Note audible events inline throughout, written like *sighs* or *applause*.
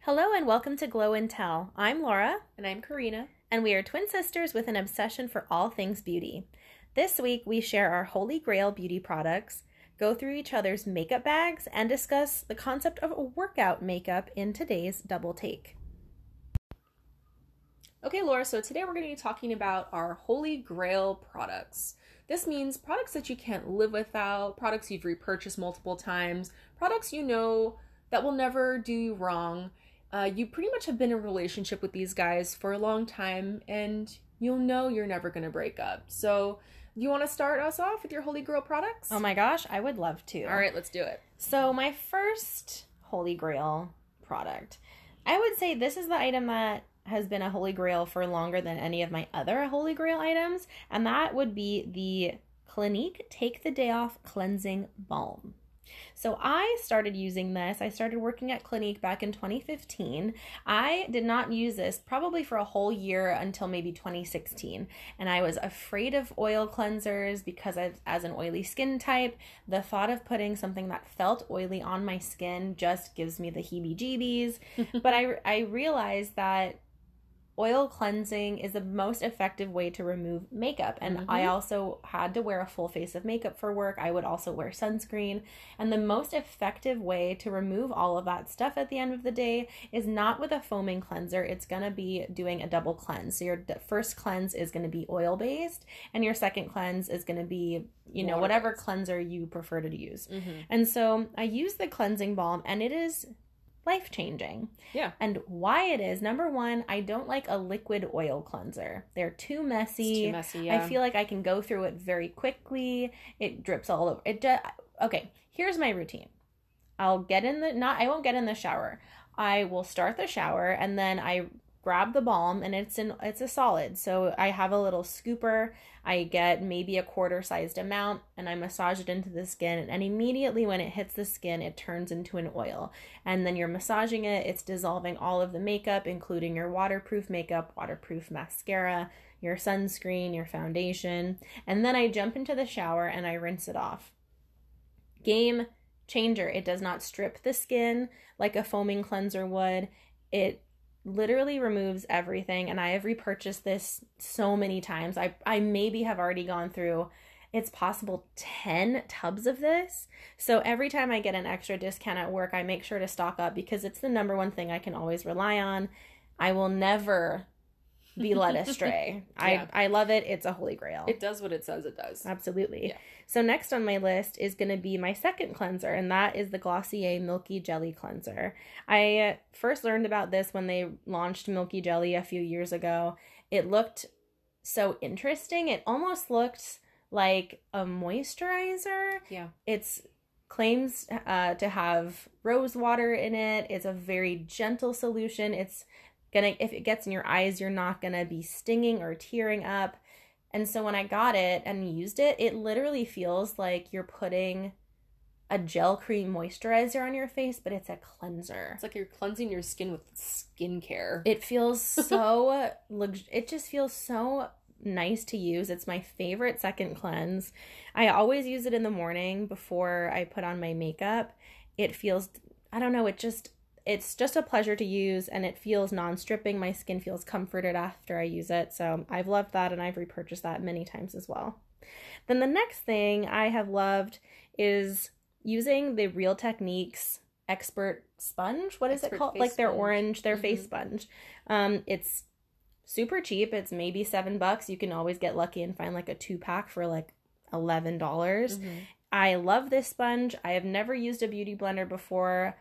Hello and welcome to Glow and Tell. I'm Laura, And I'm Karina. and we are twin sisters with an obsession for all things beauty. This week, we share our holy grail beauty products, go through each other's makeup bags, and discuss the concept of workout makeup in today's double take. Okay, Laura, so today we're going to be talking about our holy grail products. This means products that you can't live without, products you've repurchased multiple times, products you know that will never do you wrong. Uh, you pretty much have been in a relationship with these guys for a long time, and you'll know you're never going to break up. So, you want to start us off with your holy grail products? Oh my gosh, I would love to. All right, let's do it. So, my first Holy Grail product, I would say this is the item that has been a Holy Grail for longer than any of my other Holy Grail items, and that would be the Clinique Take the Day Off Cleansing Balm. So I started using this. I started working at Clinique back in 2015. I did not use this probably for a whole year until maybe 2016. And I was afraid of oil cleansers because I, as an oily skin type, the thought of putting something that felt oily on my skin just gives me the heebie-jeebies. *laughs* but I I realized that oil cleansing is the most effective way to remove makeup and i Mhm. also had to wear a full face of makeup for work i would also wear sunscreen and the most effective way to remove all of that stuff at the end of the day is not with a foaming cleanser it's going to be doing a double cleanse so your first cleanse is going to be oil based and your second cleanse is going to be you know whatever Water-based. cleanser you prefer to use Mm-hmm. and so i use the cleansing balm and it is life changing Yeah. and why it is number one, I don't like a liquid oil cleanser. They're too messy. It's too messy. Yeah. I feel like I can go through it very quickly. It drips all over. It do- okay. Here's my routine. I'll get in the not. I won't get in the shower. I will start the shower and then I grab the balm and it's in it's a solid. So I have a little scooper. I get maybe a quarter sized amount and I massage it into the skin and immediately when it hits the skin it turns into an oil. And then you're massaging it. It's dissolving all of the makeup including your waterproof makeup waterproof mascara your sunscreen your foundation. And then i jump into the shower and i rinse it off. Game changer. It does not strip the skin like a foaming cleanser would. It literally removes everything and i have repurchased this so many times i i maybe have already gone through it's possible 10 tubs of this so every time I get an extra discount at work, I make sure to stock up because it's the number one thing I can always rely on. I will never be led astray. *laughs* Yeah. I I love it. It's a holy grail. It does what it says it does. Absolutely. Yeah. So next on my list is going to be my second cleanser, and that is the Glossier Milky Jelly Cleanser. I first learned about this when they launched Milky Jelly a few years ago. It looked so interesting. It almost looked like a moisturizer. Yeah. It's claims uh, to have rose water in it. It's a very gentle solution. It's gonna if it gets in your eyes, you're not gonna be stinging or tearing up. And so when I got it and used it, it literally feels like you're putting a gel cream moisturizer on your face, but it's a cleanser. It's like you're cleansing your skin with skincare. It feels *laughs* so lux- it just feels so nice to use. It's my favorite second cleanse. I always use it in the morning before I put on my makeup. It feels I don't know, it just it's just a pleasure to use and it feels non-stripping. My skin feels comforted after I use it. So, I've loved that and I've repurchased that many times as well. Then the next thing I have loved is using the Real Techniques expert sponge. What is Expert it called? Like their sponge. orange, their face Mhm. sponge. Um, it's super cheap. It's maybe seven bucks. You can always get lucky and find like a two pack for like eleven dollars. Mhm. I love this sponge. I have never used a beauty blender before.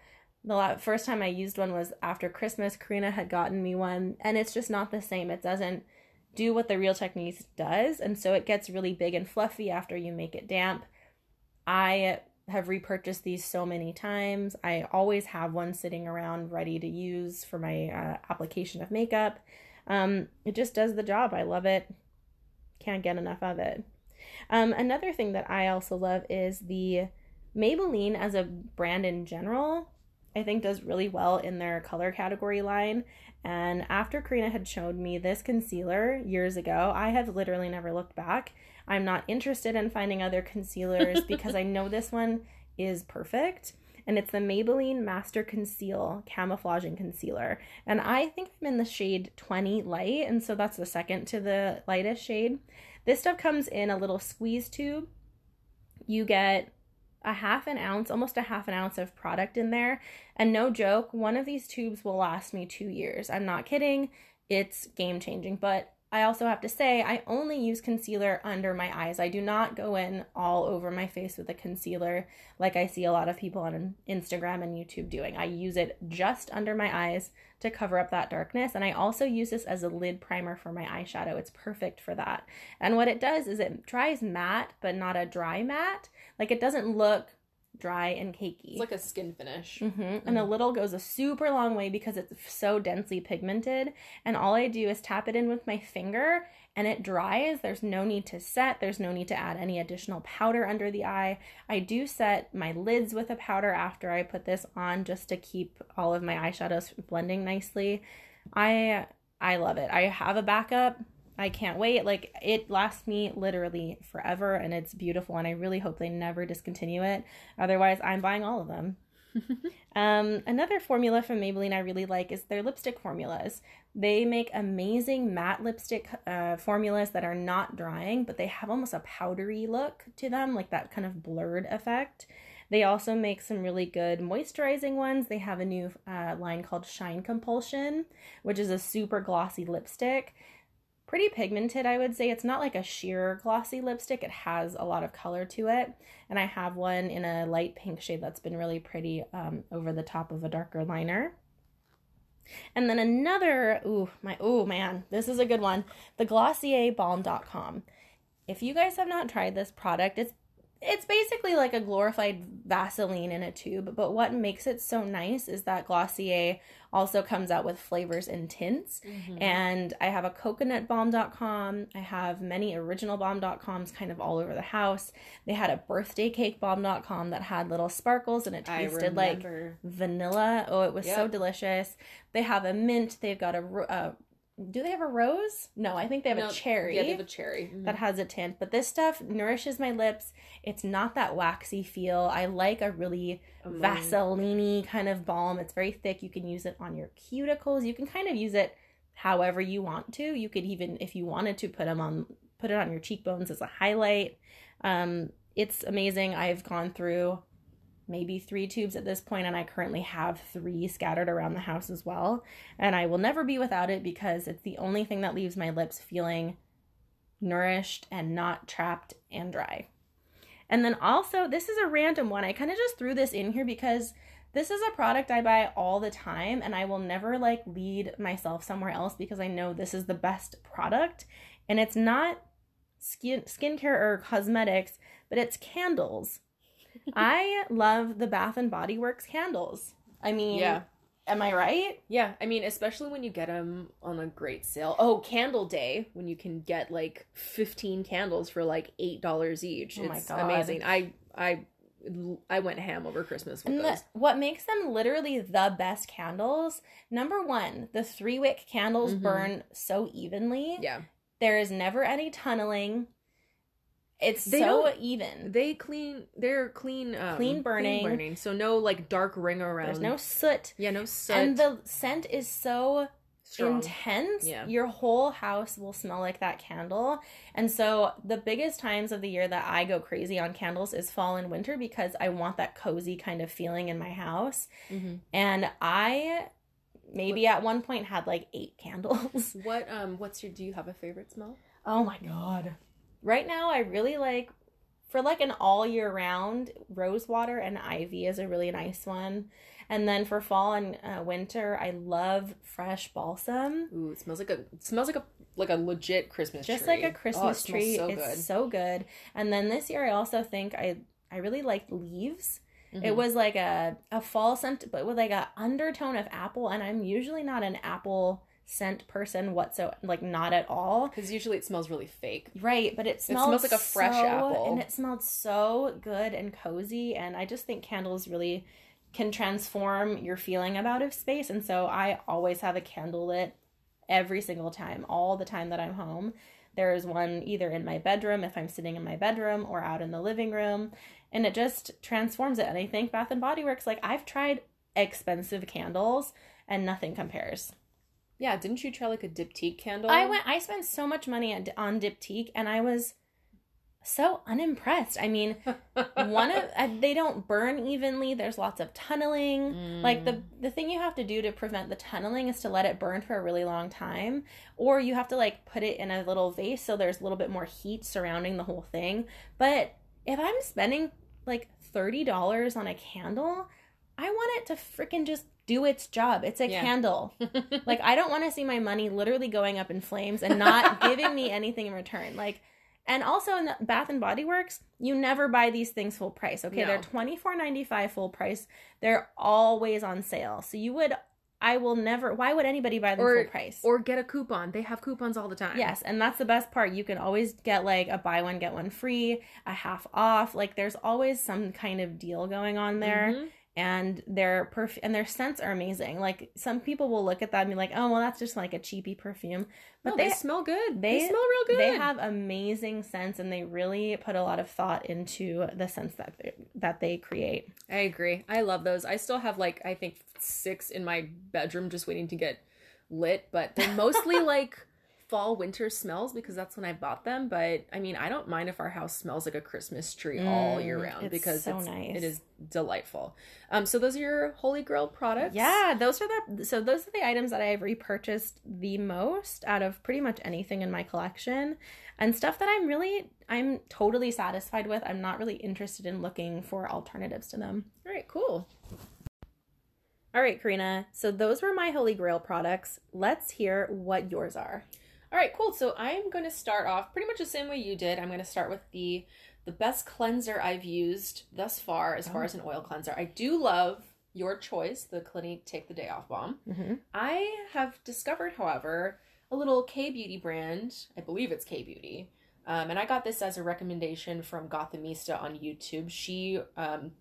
The first time I used one was after Christmas. Karina had gotten me one, and it's just not the same. It doesn't do what the Real Techniques does, and so it gets really big and fluffy after you make it damp. I have repurchased these so many times. I always have one sitting around ready to use for my uh, application of makeup. Um, it just does the job. I love it. Can't get enough of it. Um, another thing that I also love is the Maybelline as a brand in general I think does really well in their color category line. And after Karina had showed me this concealer years ago, I have literally never looked back. I'm not interested in finding other concealers *laughs* because I know this one is perfect. And it's the Maybelline Master Conceal Camouflaging Concealer. And I think I'm in the shade 20 light, and so that's the second to the lightest shade. This stuff comes in a little squeeze tube. You get a half an ounce, almost a half an ounce of product in there. And no joke, one of these tubes will last me two years. I'm not kidding. It's game changing. But I also have to say, I only use concealer under my eyes. I do not go in all over my face with a concealer like I see a lot of people on Instagram and YouTube doing. I use it just under my eyes to cover up that darkness. And I also use this as a lid primer for my eyeshadow. It's perfect for that. And what it does is it dries matte, but not a dry matte. Like it doesn't look dry and cakey. It's like a skin finish. Mm-hmm. And a little goes a super long way because it's so densely pigmented. And all I do is tap it in with my finger and it dries. There's no need to set, there's no need to add any additional powder under the eye. I do set my lids with a powder after I put this on just to keep all of my eyeshadows blending nicely. I I love it. I have a backup. I can't wait. Like it lasts me literally forever and it's beautiful and I really hope they never discontinue it. Otherwise, I'm buying all of them. *laughs* um, another formula from Maybelline I really like is their lipstick formulas. They make amazing matte lipstick uh, formulas that are not drying, but they have almost a powdery look to them, like that kind of blurred effect. They also make some really good moisturizing ones. They have a new uh, line called Shine Compulsion, which is a super glossy lipstick pretty pigmented, I would say. It's not like a sheer glossy lipstick, it has a lot of color to it. And I have one in a light pink shade that's been really pretty um, over the top of a darker liner. And then another, ooh, my, ooh, man, this is a good one. The Glossier Balm.com. If you guys have not tried this product, it's it's basically like a glorified Vaseline in a tube, but what makes it so nice is that Glossier also comes out with flavors and tints. Mm-hmm. And I have a coconutbalm.com. I have many original balm.coms kind of all over the house. They had a birthday cake balm.com that had little sparkles and it tasted like vanilla. Oh, it was yep. so delicious. They have a mint. They've got a, a do they have a rose? No, I think they have no, a cherry. Yeah, they have a cherry mm-hmm. that has a tint. But this stuff nourishes my lips. It's not that waxy feel. I like a really mm. Vaseline kind of balm. It's very thick. You can use it on your cuticles. You can kind of use it however you want to. You could even, if you wanted to, put them on, put it on your cheekbones as a highlight. Um, it's amazing. I've gone through maybe three tubes at this point, and I currently have three scattered around the house as well. And I will never be without it because it's the only thing that leaves my lips feeling nourished and not trapped and dry. And then also, this is a random one. I kind of just threw this in here because this is a product I buy all the time and I will never like lead myself somewhere else because I know this is the best product. And it's not skin skincare or cosmetics, but it's candles. I love the Bath and Body Works candles. I mean, yeah. Am I right? Yeah, I mean, especially when you get them on a great sale. Oh, Candle Day when you can get like fifteen candles for like eight dollars each. Oh my it's amazing. I I I went ham over Christmas with those. what makes them literally the best candles? Number one, the three wick candles mm-hmm. burn so evenly. Yeah, there is never any tunneling. It's they so even. They clean. They're clean. Um, clean burning. Clean burning. So no like dark ring around. There's no soot. Yeah, no soot. And the scent is so Strong. intense. Yeah. Your whole house will smell like that candle. And so the biggest times of the year that I go crazy on candles is fall and winter because I want that cozy kind of feeling in my house. Mm-hmm. And I maybe what, at one point had like eight candles. *laughs* What um what's your do you have a favorite smell? Oh my god right now I really like for like an all year round rose water and ivy is a really nice one. And then for fall and uh, winter, I love fresh balsam. Ooh, it smells like a it smells like a like a legit Christmas tree. Just tree. like a Christmas oh, it tree. So it's good. so good. And then this year I also think I I really liked leaves. Mm-hmm. It was like a a fall scent but with like a undertone of apple and I'm usually not an apple scent person whatsoever like not at all because usually it smells really fake right but it smells, it smells like a fresh so, apple and it smelled so good and cozy and i just think candles really can transform your feeling about a space. And so I always have a candle lit every single time, all the time that I'm home. There is one either in my bedroom if I'm sitting in my bedroom or out in the living room, and it just transforms it. And I think Bath and Body Works, like I've tried expensive candles and nothing compares. Yeah, didn't you try like a diptyque candle? I went. I spent so much money on, on diptyque, and I was so unimpressed. I mean, *laughs* one of uh, they don't burn evenly. There's lots of tunneling. Mm. Like the the thing you have to do to prevent the tunneling is to let it burn for a really long time, or you have to like put it in a little vase so there's a little bit more heat surrounding the whole thing. But if I'm spending like thirty dollars on a candle, I want it to freaking just do its job. It's a Yeah. candle. *laughs* like I don't want to see my money literally going up in flames and not *laughs* giving me anything in return. Like and also in the Bath and Body Works, you never buy these things full price. Okay, No. they're twenty four ninety five full price. They're always on sale. So you would, I will never. Why would anybody buy them Or- full price? or get a coupon. They have coupons all the time. Yes, and that's the best part. You can always get like a buy one get one free, a half off. Like there's always some kind of deal going on there Mhm. And their perf- and their scents are amazing. Like some people will look at that and be like, "Oh, well, that's just like a cheapy perfume," but No, they they, smell good. They, they- smell real good. they have amazing scents and they really put a lot of thought into the scents that they, that they create. I agree. I love those. I still have like I think six in my bedroom just waiting to get lit, but they're mostly *laughs* like fall winter smells because that's when I bought them. But I mean, I don't mind if our house smells like a Christmas tree all year Mm, round because so it's, nice. it is delightful. Um, so those are your Holy Grail products. Yeah, those are the so those are the items that I've repurchased the most out of pretty much anything in my collection and stuff that I'm really I'm totally satisfied with. I'm not really interested in looking for alternatives to them. All right. Cool. All right, Karina. So those were my holy grail products. Let's hear what yours are. All right, cool. So I'm going to start off pretty much the same way you did. I'm going to start with the the best cleanser I've used thus far as far Oh. as an oil cleanser. I do love your choice, the Clinique Take the Day Off Balm. Mm-hmm. I have discovered, however, a little K Beauty brand. I believe it's K Beauty. Um, and I got this as a recommendation from Gothamista on YouTube. She um,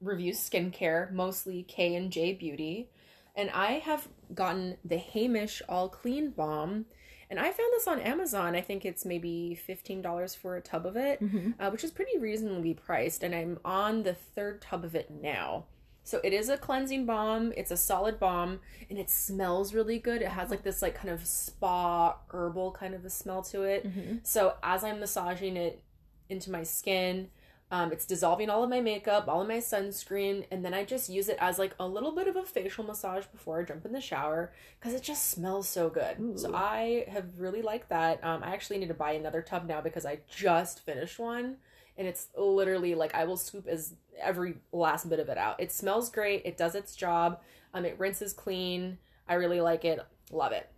reviews skincare, mostly K and J Beauty. And I have gotten the Heimish All Clean Balm. And I found this on Amazon. I think it's maybe $15 for a tub of it Mm-hmm. uh, which is pretty reasonably priced, and I'm on the third tub of it now. So it is a cleansing balm. It's a solid balm, and it smells really good. It has like this like kind of spa herbal kind of a smell to it. Mm-hmm. So as I'm massaging it into my skin, um, it's dissolving all of my makeup, all of my sunscreen, and then I just use it as like a little bit of a facial massage before I jump in the shower because it just smells so good. So I have really liked that. Um, I actually need to buy another tub now because I just finished one, and it's literally like I will scoop as every last bit of it out. It smells great. It does its job. Um, it rinses clean. I really like it. Love it.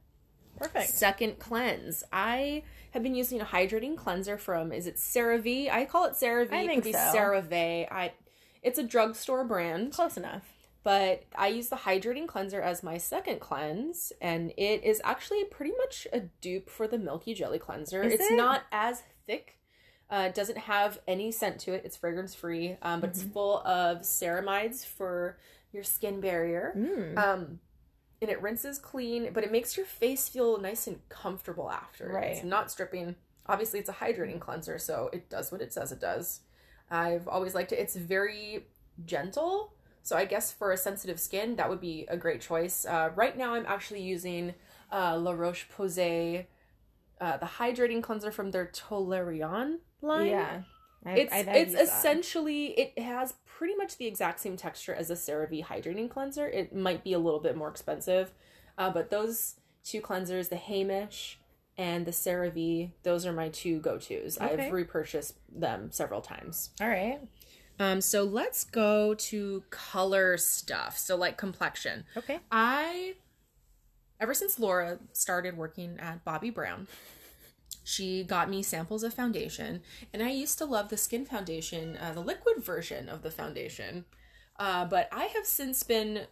Perfect. Second cleanse. I have been using a hydrating cleanser from is it CeraVe? I call it CeraVe. I it think could be so. CeraVe. I it's a drugstore brand, Close enough. but I use the hydrating cleanser as my second cleanse, and it is actually pretty much a dupe for the Milky Jelly cleanser. Is it's it? not as thick. Uh, it doesn't have any scent to it. It's fragrance free, um, but it's Mhm. full of ceramides for your skin barrier. Mm. Um, and it rinses clean, but it makes your face feel nice and comfortable after. Right. It's not stripping. Obviously, it's a hydrating cleanser, so it does what it says it does. I've always liked it. It's very gentle, so I guess for a sensitive skin, that would be a great choice. Uh, right now, I'm actually using uh, La Roche Posay, uh, the hydrating cleanser from their Toleriane line yeah. I've- it's I've- I've it's used that. essentially it has pretty much the exact same texture as a CeraVe hydrating cleanser. It might be a little bit more expensive, uh, but those two cleansers, the Heimish and the CeraVe, those are my two go tos. Okay. I've repurchased them several times. All right. Um, so let's go to color stuff. So like complexion. Okay. I, ever since Laura started working at Bobbi Brown, she got me samples of foundation, and I used to love the skin foundation, uh, the liquid version of the foundation. Uh, but I have since been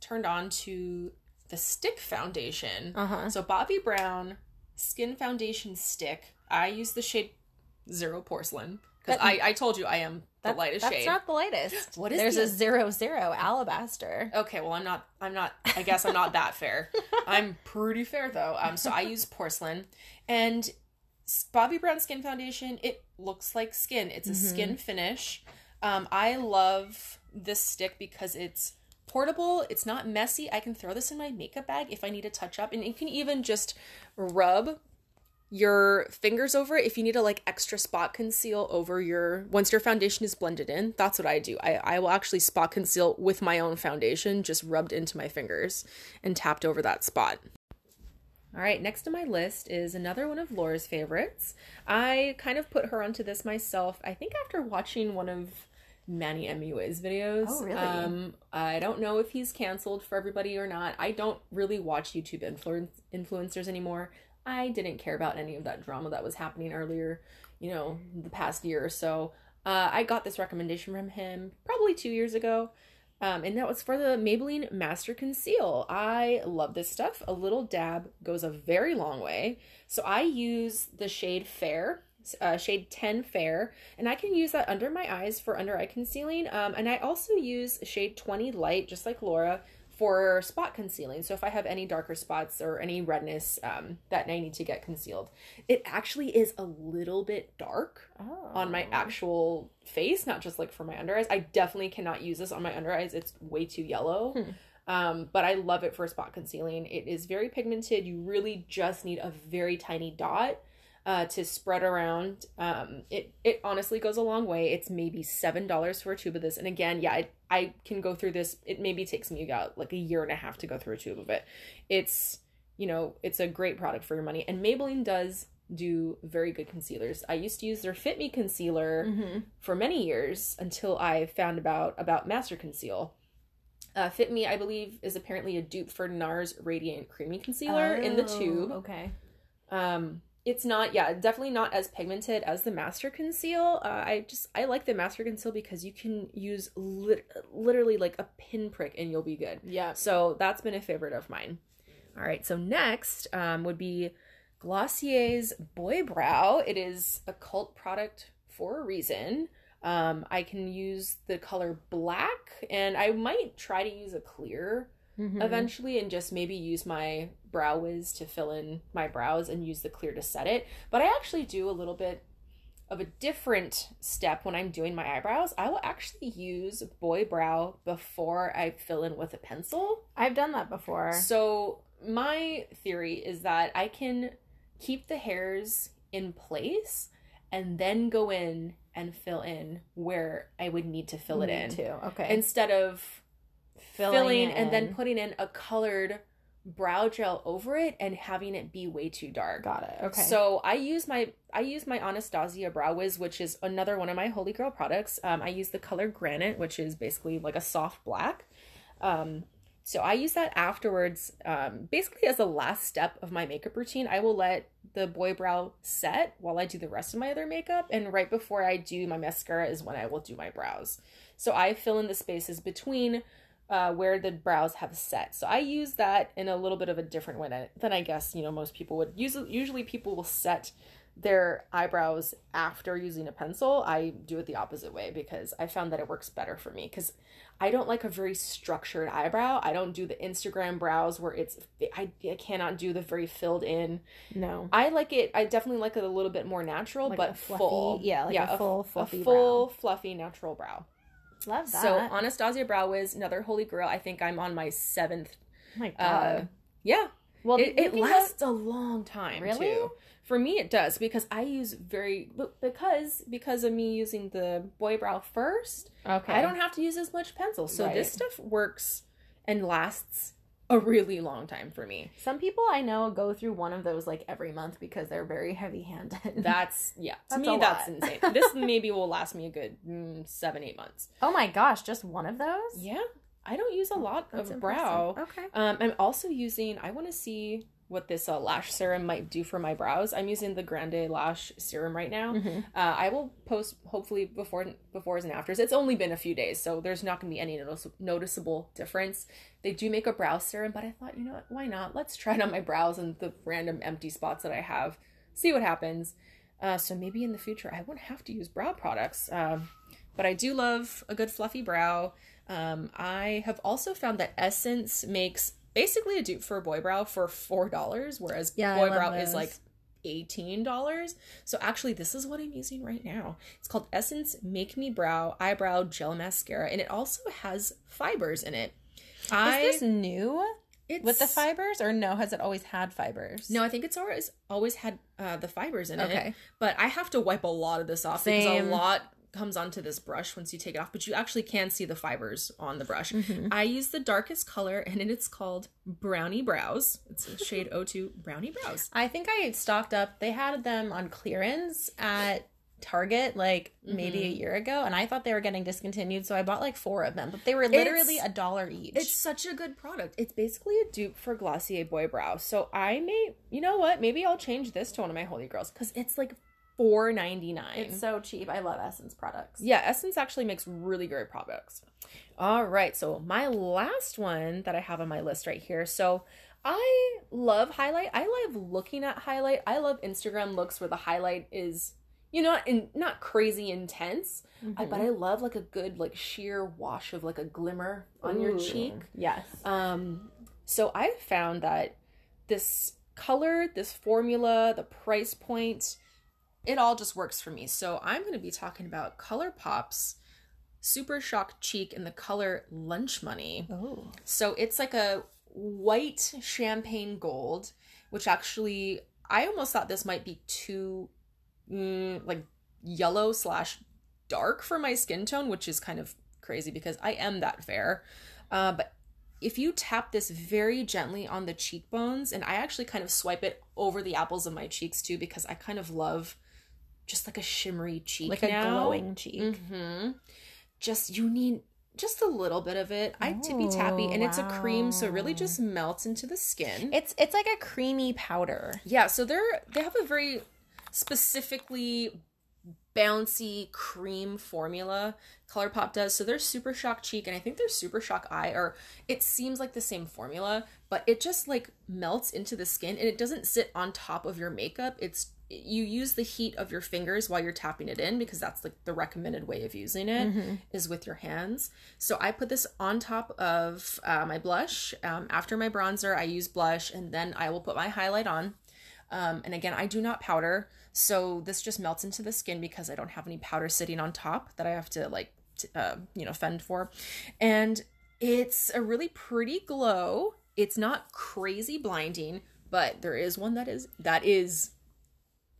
turned on to the stick foundation. Uh huh. So Bobbi Brown skin foundation stick. I use the shade Zero Porcelain because I, I told you I am the That- lightest that's shade. not the lightest. *gasps* What is There's the- a zero zero alabaster. Okay, well I'm not I'm not I guess I'm not that fair. *laughs* I'm pretty fair though. Um so I use porcelain and Bobbi Brown Skin Foundation, it looks like skin. It's a Mhm. skin finish. Um I love this stick because it's portable, it's not messy. I can throw this in my makeup bag if I need to touch up and you can even just rub your fingers over it if you need to like extra spot conceal over your once your foundation is blended in that's what i do i, I will actually spot conceal with my own foundation just rubbed into my fingers and tapped over that spot all right next on my list is another one of laura's favorites. I kind of put her onto this myself i think after watching one of manny mua's videos. Oh, really? um i don't know if he's canceled for everybody or not. I don't really watch youtube influence influencers anymore. I didn't care about any of that drama that was happening earlier, you know, the past year or so. Uh, I got this recommendation from him probably two years ago, um, and that was for the Maybelline Master Conceal. I love this stuff. A little dab goes a very long way. So I use the shade Fair, uh, shade 10 Fair, and I can use that under my eyes for under eye concealing. Um, and I also use shade 20 Light, just like Laura, for spot concealing. So if I have any darker spots or any redness um, that I need to get concealed, it actually is a little bit dark Oh. on my actual face, not just like for my under eyes. I definitely cannot use this on my under eyes. It's way too yellow. Hmm. Um, but I love it for spot concealing. It is very pigmented. You really just need a very tiny dot uh, to spread around. Um, it it honestly goes a long way. It's maybe seven dollars for a tube of this, and again, yeah, I, I can go through this. It maybe takes me about like a year and a half to go through a tube of it. It's you know it's a great product for your money, and Maybelline does do very good concealers. I used to use their Fit Me concealer hmm for many years until I found about about Master Conceal. Uh, Fit Me, I believe, is apparently a dupe for NARS Radiant Creamy Concealer in the tube. Oh, Okay. Um, it's not, yeah, definitely not as pigmented as the Master Conceal. Uh, I just I like the Master Conceal because you can use lit- literally like a pinprick and you'll be good. Yeah. So that's been a favorite of mine. All right, so next um, would be Glossier's Boy Brow. It is a cult product for a reason. Um, I can use the color black, and I might try to use a clear Mhm. eventually and just maybe use my brow wiz to fill in my brows and use the clear to set it. But I actually do a little bit of a different step when I'm doing my eyebrows. I will actually use boy brow before I fill in with a pencil. I've done that before. So my theory is that I can keep the hairs in place and then go in and fill in where I would need to fill it Me in too. Okay. instead of Filling filling, and then putting in a colored brow gel over it and having it be way too dark. got it. Okay. So I use my I use my Anastasia Brow Wiz, which is another one of my Holy Grail products. Um, I use the color Granite, which is basically like a soft black. Um, so I use that afterwards, um, basically as a last step of my makeup routine. I will let the boy brow set while I do the rest of my other makeup, and right before I do my mascara is when I will do my brows. So I fill in the spaces between uh, where the brows have set. So I use that in a little bit of a different way than, I guess you know most people would. Usually, usually people will set their eyebrows after using a pencil. I do it the opposite way because I found that it works better for me because I don't like a very structured eyebrow. I don't do the Instagram brows where it's I, I cannot do the very filled in. no. I like it. I definitely like it a little bit more natural, Like but a fluffy- full. yeah, like a full fluffy full fluffy natural brow. Love that. So Anastasia Brow is another holy grail. I think I'm on my seventh. oh my Uh, god. yeah, well, it, it lasts a long time. Really? Too. For me, it does because I use very because because of me using the boy brow first. Okay. I don't have to use as much pencil, so this stuff works and lasts a really long time for me. Some people I know go through one of those like every month because they're very heavy-handed. *laughs* That's yeah. To That's me, that's insane. This maybe will last me a good mm, seven, eight months. oh my gosh, just one of those? Yeah, I don't use a lot That's of impressive. brow. Okay. Um, I'm also using. I want to see what this uh, lash serum might do for my brows. I'm using the Grande Lash serum right now. Mhm. Uh, I will post hopefully before befores and afters. It's only been a few days, so there's not going to be any notice- noticeable difference. They do make a brow serum, but I thought, you know what, why not? Let's try it on my brows and the random empty spots that I have. See what happens. Uh, so maybe in the future I won't have to use brow products. Um, but I do love a good fluffy brow. Um, I have also found that Essence makes basically a dupe for a boy brow for four dollars, whereas Yeah, boy brow is like eighteen dollars. So actually, this is what I'm using right now. It's called Essence Make Me Brow Eyebrow Gel Mascara, and it also has fibers in it. I Is this new it's, with the fibers, or no? Has it always had fibers? No, I think it's always always had uh, the fibers in it. Okay. But I have to wipe a lot of this off Same. because a lot comes onto this brush once you take it off, but you actually can see the fibers on the brush. Mhm. I use the darkest color and it's called Brownie Brows. It's a shade 02 Brownie Brows. I think I stocked up. They had them on clearance at Target like maybe a year ago, and I thought they were getting discontinued, so I bought like four of them. But they were literally a dollar each. It's such a good product. It's basically a dupe for Glossier Boy Brow. So I may, you know what? Maybe I'll change this to one of my Holy Girls because it's like four ninety nine. It's so cheap. I love Essence products. Yeah, Essence actually makes really great products. All right, so my last one that I have on my list right here. So I love highlight. I love looking at highlight. I love Instagram looks where the highlight is, you know, in not crazy intense, I, Mhm. but I love like a good like sheer wash of like a glimmer on your cheek. Yes. Um, so I've found that this color, this formula, the price point, it all just works for me. So I'm going to be talking about ColourPop's Super Shock Cheek in the color Lunch Money. Oh. So it's like a white champagne gold, which actually I almost thought this might be too mm, like yellow slash dark for my skin tone, which is kind of crazy because I am that fair. Uh, but if you tap this very gently on the cheekbones, and I actually kind of swipe it over the apples of my cheeks too, because I kind of love just like a shimmery cheek, Like a glowing cheek. hmm Just you need just a little bit of it. I tippy tappy, Oh, and it's a cream, so it really just melts into the skin. It's it's like a creamy powder. yeah, so they're they have a very specifically bouncy cream formula. ColourPop does. So they're Super Shock Cheek, and I think they're Super Shock Eye, or it seems like the same formula, but it just like melts into the skin, and it doesn't sit on top of your makeup. It's you use the heat of your fingers while you're tapping it in because that's like the recommended way of using it is Mhm. with your hands. So I put this on top of uh, my blush. Um, after my bronzer, I use blush, and then I will put my highlight on. Um, and again, I do not powder, so this just melts into the skin because I don't have any powder sitting on top that I have to like, t- uh, you know, fend for. And it's a really pretty glow. It's not crazy blinding, but there is one that is that is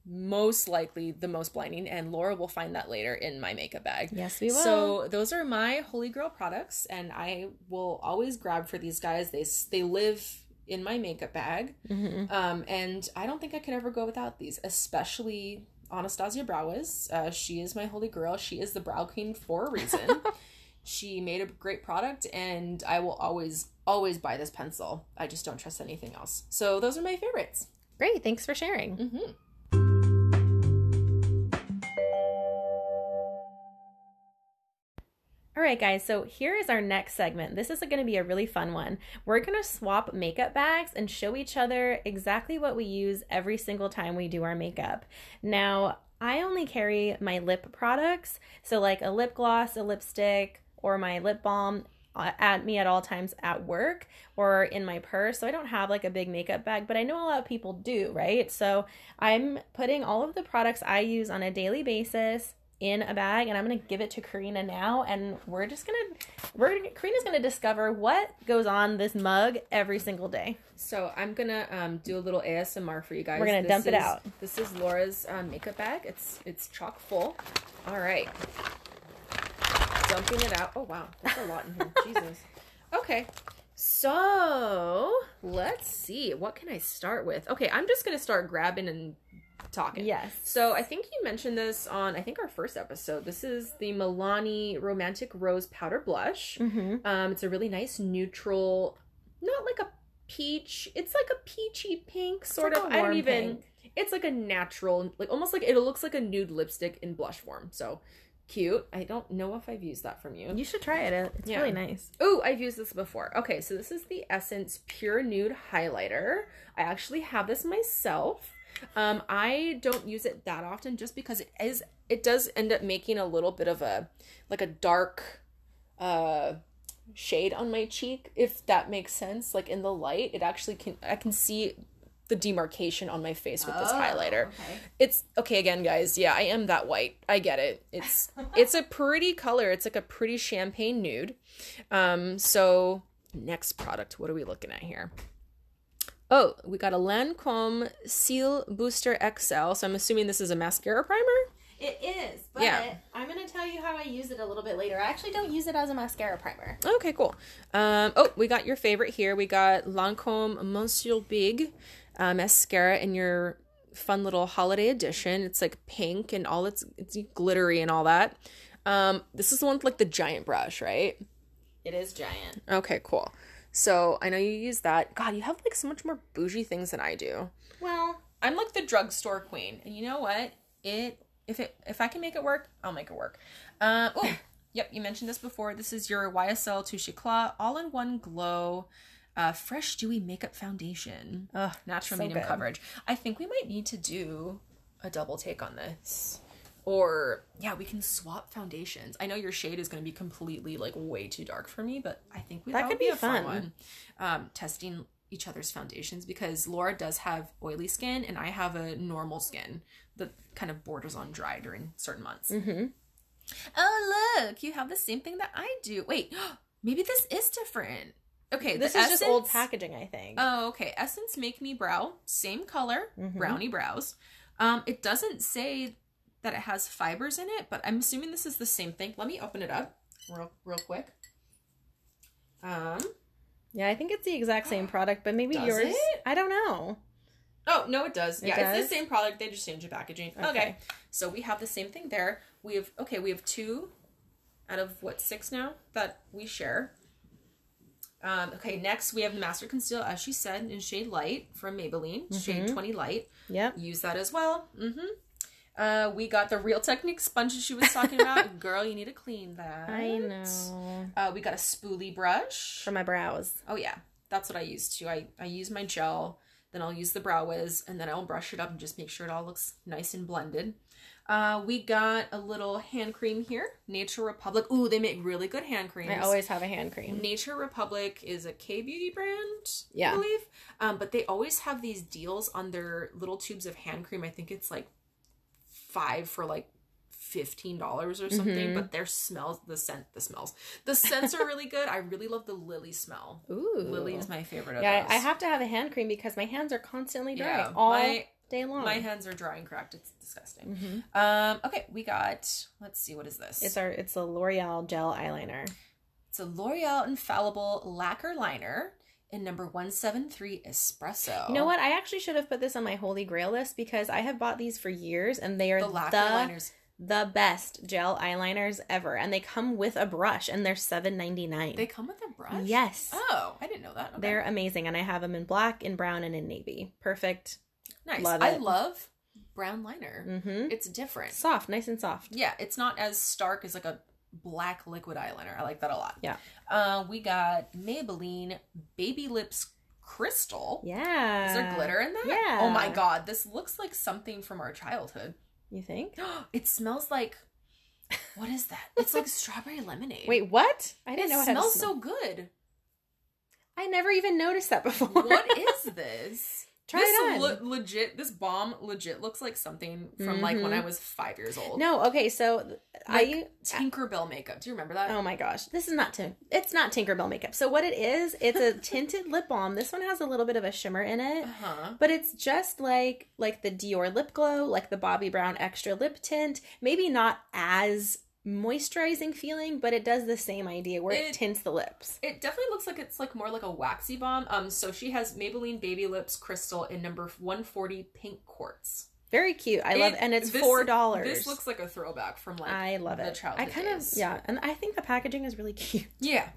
most likely the most blinding, and Laura will find that later in my makeup bag. Yes, we will. So those are my holy grail products, and I will always grab for these guys. They they live in my makeup bag, Mhm. um, and I don't think I could ever go without these, especially Anastasia Brow Wiz. Uh, she is my holy grail. She is the brow queen for a reason. *laughs* she made a great product, and I will always always buy this pencil. I just don't trust anything else. So those are my favorites. Great. Thanks for sharing. hmm All right, guys, so here is our next segment. This is going to be a really fun one. We're going to swap makeup bags and show each other exactly what we use every single time we do our makeup. Now, I only carry my lip products, so like a lip gloss, a lipstick, or my lip balm uh, at me at all times at work or in my purse. So I don't have like a big makeup bag, but I know a lot of people do, right? So I'm putting all of the products I use on a daily basis in a bag and I'm gonna give it to Karina now and we're just gonna we're Karina's gonna discover what goes on this mug every single day. So I'm gonna um, do a little ASMR for you guys. We're gonna This dump it out. This is Laura's um, makeup bag. It's it's chock full. All right, dumping it out. Oh wow, there's a lot in here. *laughs* Jesus. Okay, so let's see. What can I start with? Okay, I'm just gonna start grabbing and talking. Yes. So I think you mentioned this on I think our first episode. This is the Milani Romantic Rose Powder Blush. Mm-hmm. Um, it's a really nice neutral, not like a peach. It's like a peachy pink sort like of. I don't even. pink. It's like a natural, like almost like it looks like a nude lipstick in blush form. So cute. I don't know if I've used that from you. You should try it. It's Yeah. really nice. Oh, I've used this before. Okay, so this is the Essence Pure Nude Highlighter. I actually have this myself. Um, I don't use it that often just because it is it does end up making a little bit of a like a dark uh shade on my cheek if that makes sense like in the light it actually can I can see the demarcation on my face with this Oh, highlighter. okay. It's okay again guys. Yeah, I am that white. I get it. It's *laughs* it's a pretty color. It's like a pretty champagne nude. Um so next product, what are we looking at here? Oh, we got a Lancome Cils Booster XL. So I'm assuming this is a mascara primer. It is, but Yeah. I'm going to tell you how I use it a little bit later. I actually don't use it as a mascara primer. Okay, cool. Um, oh, we got your favorite here. We got Lancome Monsieur Big uh, mascara in your fun little holiday edition. It's like pink and all it's it's glittery and all that. Um, this is the one with like the giant brush, right? It is giant. Okay, cool. So I know you use that. God, you have like so much more bougie things than I do. Well, I'm like the drugstore queen, and you know what? It if it if I can make it work, I'll make it work. Uh, oh, *laughs* yep, you mentioned this before. This is your YSL Touche all-in-one glow, uh, fresh dewy makeup foundation, Ugh, natural so medium good. coverage. I think we might need to do a double take on this. Or yeah, we can swap foundations. I know your shade is going to be completely like way too dark for me, but I think we, That that, could be, be a fun fun. one. Um, testing each other's foundations because Laura does have oily skin and I have a normal skin that kind of borders on dry during certain months. mm-hmm. Oh look, you have the same thing that I do. Wait, *gasps* maybe this is different. Okay, this is just old packaging, I think. Oh, okay. Essence Make Me Brow, same color, Mhm. brownie brows. Um, it doesn't say that it has fibers in it, but I'm assuming this is the same thing. Let me open it up real real quick. Um. yeah, I think it's the exact same *gasps* product, but maybe Does yours. it? I don't know. Oh no, it does. It yeah, does? it's the same product. They just changed the packaging. Okay. Okay. So we have the same thing there. We have okay. We have two out of what six now that we share. Um, okay, next we have the Master Conceal, as she said, in shade light from Maybelline, shade Mhm. 20 light. Yep. use that as well. Mm-hmm. Uh, we got the Real Technique sponges she was talking about. *laughs* Girl, you need to clean that. I know. Uh, we got a spoolie brush. For my brows. oh yeah, that's what I use too. I I use my gel, then I'll use the Brow Wiz, and then I'll brush it up and just make sure it all looks nice and blended. Uh, we got a little hand cream here, Nature Republic. Ooh, they make really good hand creams. I always have a hand cream. Nature Republic is a K beauty brand, Yeah. I believe. Um, but they always have these deals on their little tubes of hand cream. I think it's like five for like fifteen dollars or something. Mhm. But their smells, the scent, the smells, the scents are really good. I really love the lily smell. Ooh. Lily is my favorite. Of Yeah, those. I have to have a hand cream because my hands are constantly dry Yeah, all my- day long. My hands are dry and cracked. It's disgusting. Mhm. Um, okay, we got. Let's see, what is this? It's our it's a L'Oreal gel eyeliner. It's a L'Oreal Infallible Lacquer Liner in number one seven three Espresso. You know what? I actually should have put this on my holy grail list because I have bought these for years and they are The the liners. the best gel eyeliners ever, and they come with a brush, and they're seven ninety nine. They come with a brush. Yes, Oh, I didn't know that. Okay. they're amazing, and I have them in black, in brown, and in navy. Perfect. nice. love I love brown liner. Mm-hmm. It's different. Soft, nice and soft. Yeah, it's not as stark as like a black liquid eyeliner. I like that a lot. Yeah. Uh, we got Maybelline Baby Lips Crystal. Yeah. Is there glitter in that? yeah. Oh my god, this looks like something from our childhood. You think? *gasps* it smells like what is that? It's like *laughs* strawberry lemonade. Wait, what? I didn't know it smells smell. so good. I never even noticed that before. What *laughs* is this? Try this le- legit, this bomb legit looks like something from like when Mhm. I was five years old. No, okay, so Like I Tinkerbell makeup. Do you remember that? Oh my gosh, this is not Tin. It's not Tinkerbell makeup. So what it is, it's a *laughs* tinted lip balm. This one has a little bit of a shimmer in it, Uh huh. but it's just like like the Dior lip glow, like the Bobbi Brown extra lip tint. Maybe not as moisturizing feeling, but it does the same idea where it, It- tints the lips. It definitely looks like it's like more like a waxy bomb. Um, so she has Maybelline Baby Lips Crystal in number 140 pink quartz. Very cute. I love It- and it's this- four dollars. This looks like a throwback from like I love the it. I childhood kind days. of yeah, and I think the packaging is really *laughs* cute. Yeah.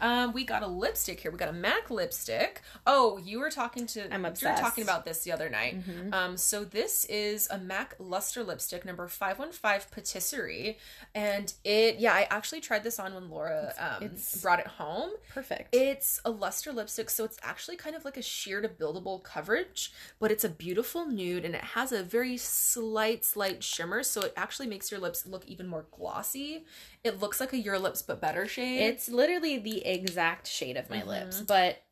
Um, we got a lipstick here. We got a MAC lipstick. Oh, you were talking to I'm obsessed. You were talking about this the other night. Mhm. Um, so this is a MAC luster lipstick number 515 patisserie. And it yeah, I actually tried this on when Laura um it's- brought it home. Perfect. It's a luster lipstick, so it's actually kind of like a sheer to buildable coverage, but it's a beautiful nude and it has a very slight, slight shimmer, so it actually makes your lips look even more glossy. It looks like a Your Lips but better shade. It's literally the exact shade of my Mhm. lips, but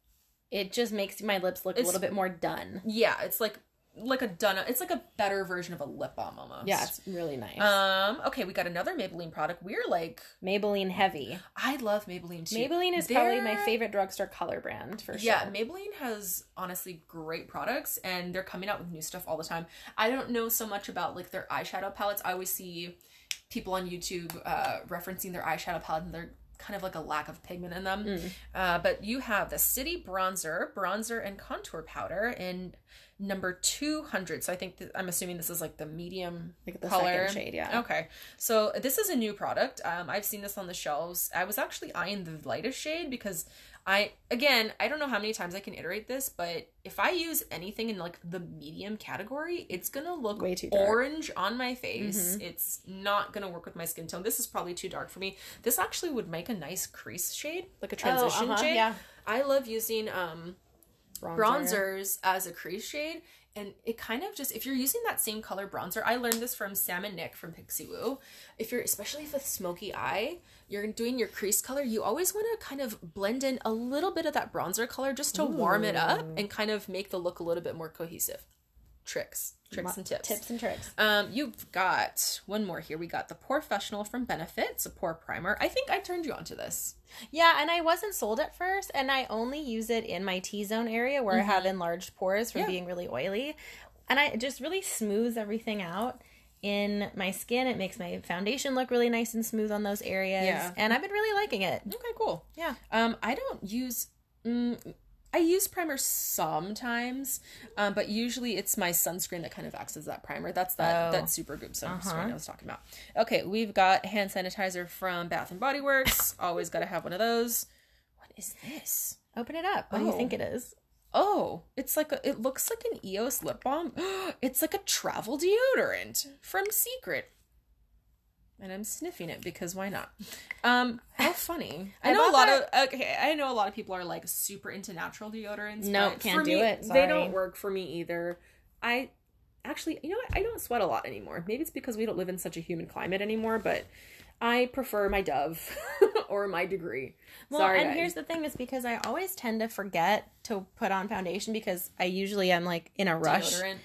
it just makes my lips look a little bit more done. yeah, it's like like a done. It's like a better version of a lip balm almost. Yeah, it's really nice. Um. Okay, we got another Maybelline product. We're like, Maybelline Heavy. I love Maybelline too. Maybelline is probably my favorite drugstore color brand for sure. Yeah, Maybelline has honestly great products and they're coming out with new stuff all the time. I don't know so much about like their eyeshadow palettes. I always see people on YouTube uh, referencing their eyeshadow palette and they're kind of like a lack of pigment in them. Mm. Uh, but you have the City Bronzer, bronzer and contour powder in number 200. So I think that, I'm assuming this is like the medium like the color. second shade, yeah. Okay, so this is a new product. Um, I've seen this on the shelves. I was actually eyeing the lightest shade because I, again, I don't know how many times I can iterate this, but if I use anything in like the medium category, it's gonna look Way too dark. orange on my face. Mhm. It's not gonna work with my skin tone. This is probably too dark for me. This actually would make a nice crease shade, like a transition oh, uh-huh, shade. Yeah. I love using um Bronzer. bronzers as a crease shade and it kind of just if you're using that same color bronzer i learned this from sam and nick from Pixiwoo. If you're especially with a smoky eye you're doing your crease color you always want to kind of blend in a little bit of that bronzer color just to warm it up mm. and kind of make the look a little bit more cohesive. Tricks tricks Mo- and tips Tips and tricks. um, you've got one more here. We got the POREfessional from Benefit. It's a pore primer. I think I turned you onto this. Yeah, and I wasn't sold at first, and I only use it in my T zone area where I have enlarged pores from Mm-hmm. Yeah. being really oily. And I it just really smooths everything out in my skin. It makes my foundation look really nice and smooth on those areas. Yeah. And I've been really liking it. Okay, cool. Yeah. Um, I don't use. Mm, I use primer sometimes, um, but usually it's my sunscreen that kind of acts as that primer. That's that Oh. that Supergoop sunscreen Uh-huh. I was talking about. Okay, we've got hand sanitizer from Bath and Body Works. Always got to have one of those. What is this? Open it up. What do you Oh. think it is? Oh, it's like a, it looks like an EOS lip balm. *gasps* It's like a travel deodorant from Secret. And I'm sniffing it because why not? Um, how *sighs* funny! I, I know a lot of okay. I know a lot of people are like super into natural deodorants. Nope, but can't for do me, it. They don't work for me either. I actually, you know what? I don't sweat a lot anymore. Maybe it's because we don't live in such a humid climate anymore. But I prefer my Dove *laughs* or my Degree. Well, Sorry, and guys. here's the thing is because I always tend to forget to put on foundation because I usually am like in a rush. deodorant.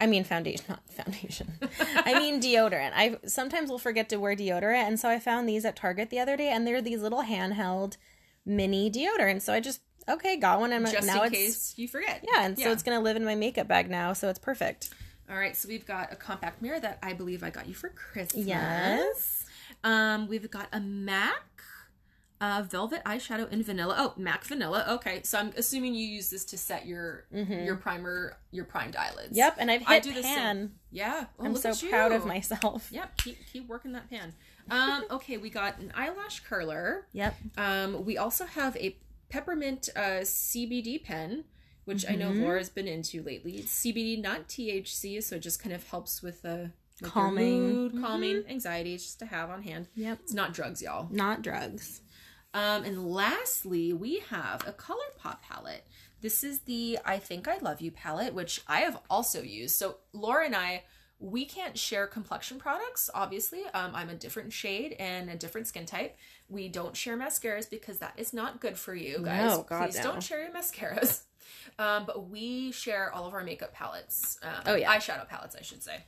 I mean foundation, *laughs* not foundation. I mean deodorant. I sometimes will forget to wear deodorant, and so I found these at Target the other day, and they're these little handheld mini deodorants. So I just okay got one, and Just now in it's case you forget. yeah, and so it's gonna live in my makeup bag now, so it's perfect. All right, so we've got a compact mirror that I believe I got you for Christmas. Yes. Um, we've got a MAC uh, velvet eyeshadow in vanilla. Oh, MAC vanilla. Okay, so I'm assuming you use this to set your Mhm. your primer, your primed eyelids. Yep, and I've hit I do the same. pan. Yeah. Oh, I'm so proud of myself. Yep. Keep keep working that pan. Um. *laughs* Okay, we got an eyelash curler. Yep. Um. We also have a peppermint uh CBD pen. Which I know Mhm. Laura's been into lately. It's CBD, not THC, so it just kind of helps with the Calming. mood, Mhm. calming, anxiety, just to have on hand. Yep. It's not drugs, y'all. Not drugs. Um, and lastly, we have a color pop palette. This is the I Think I Love You palette, which I have also used. So Laura and I, we can't share complexion products, obviously. Um, I'm a different shade and a different skin type. We don't share mascaras because that is not good for you guys. No, God, Please no. don't share your mascaras. *laughs* Um, but we share all of our makeup palettes. Um, Oh, yeah. eyeshadow palettes, I should say.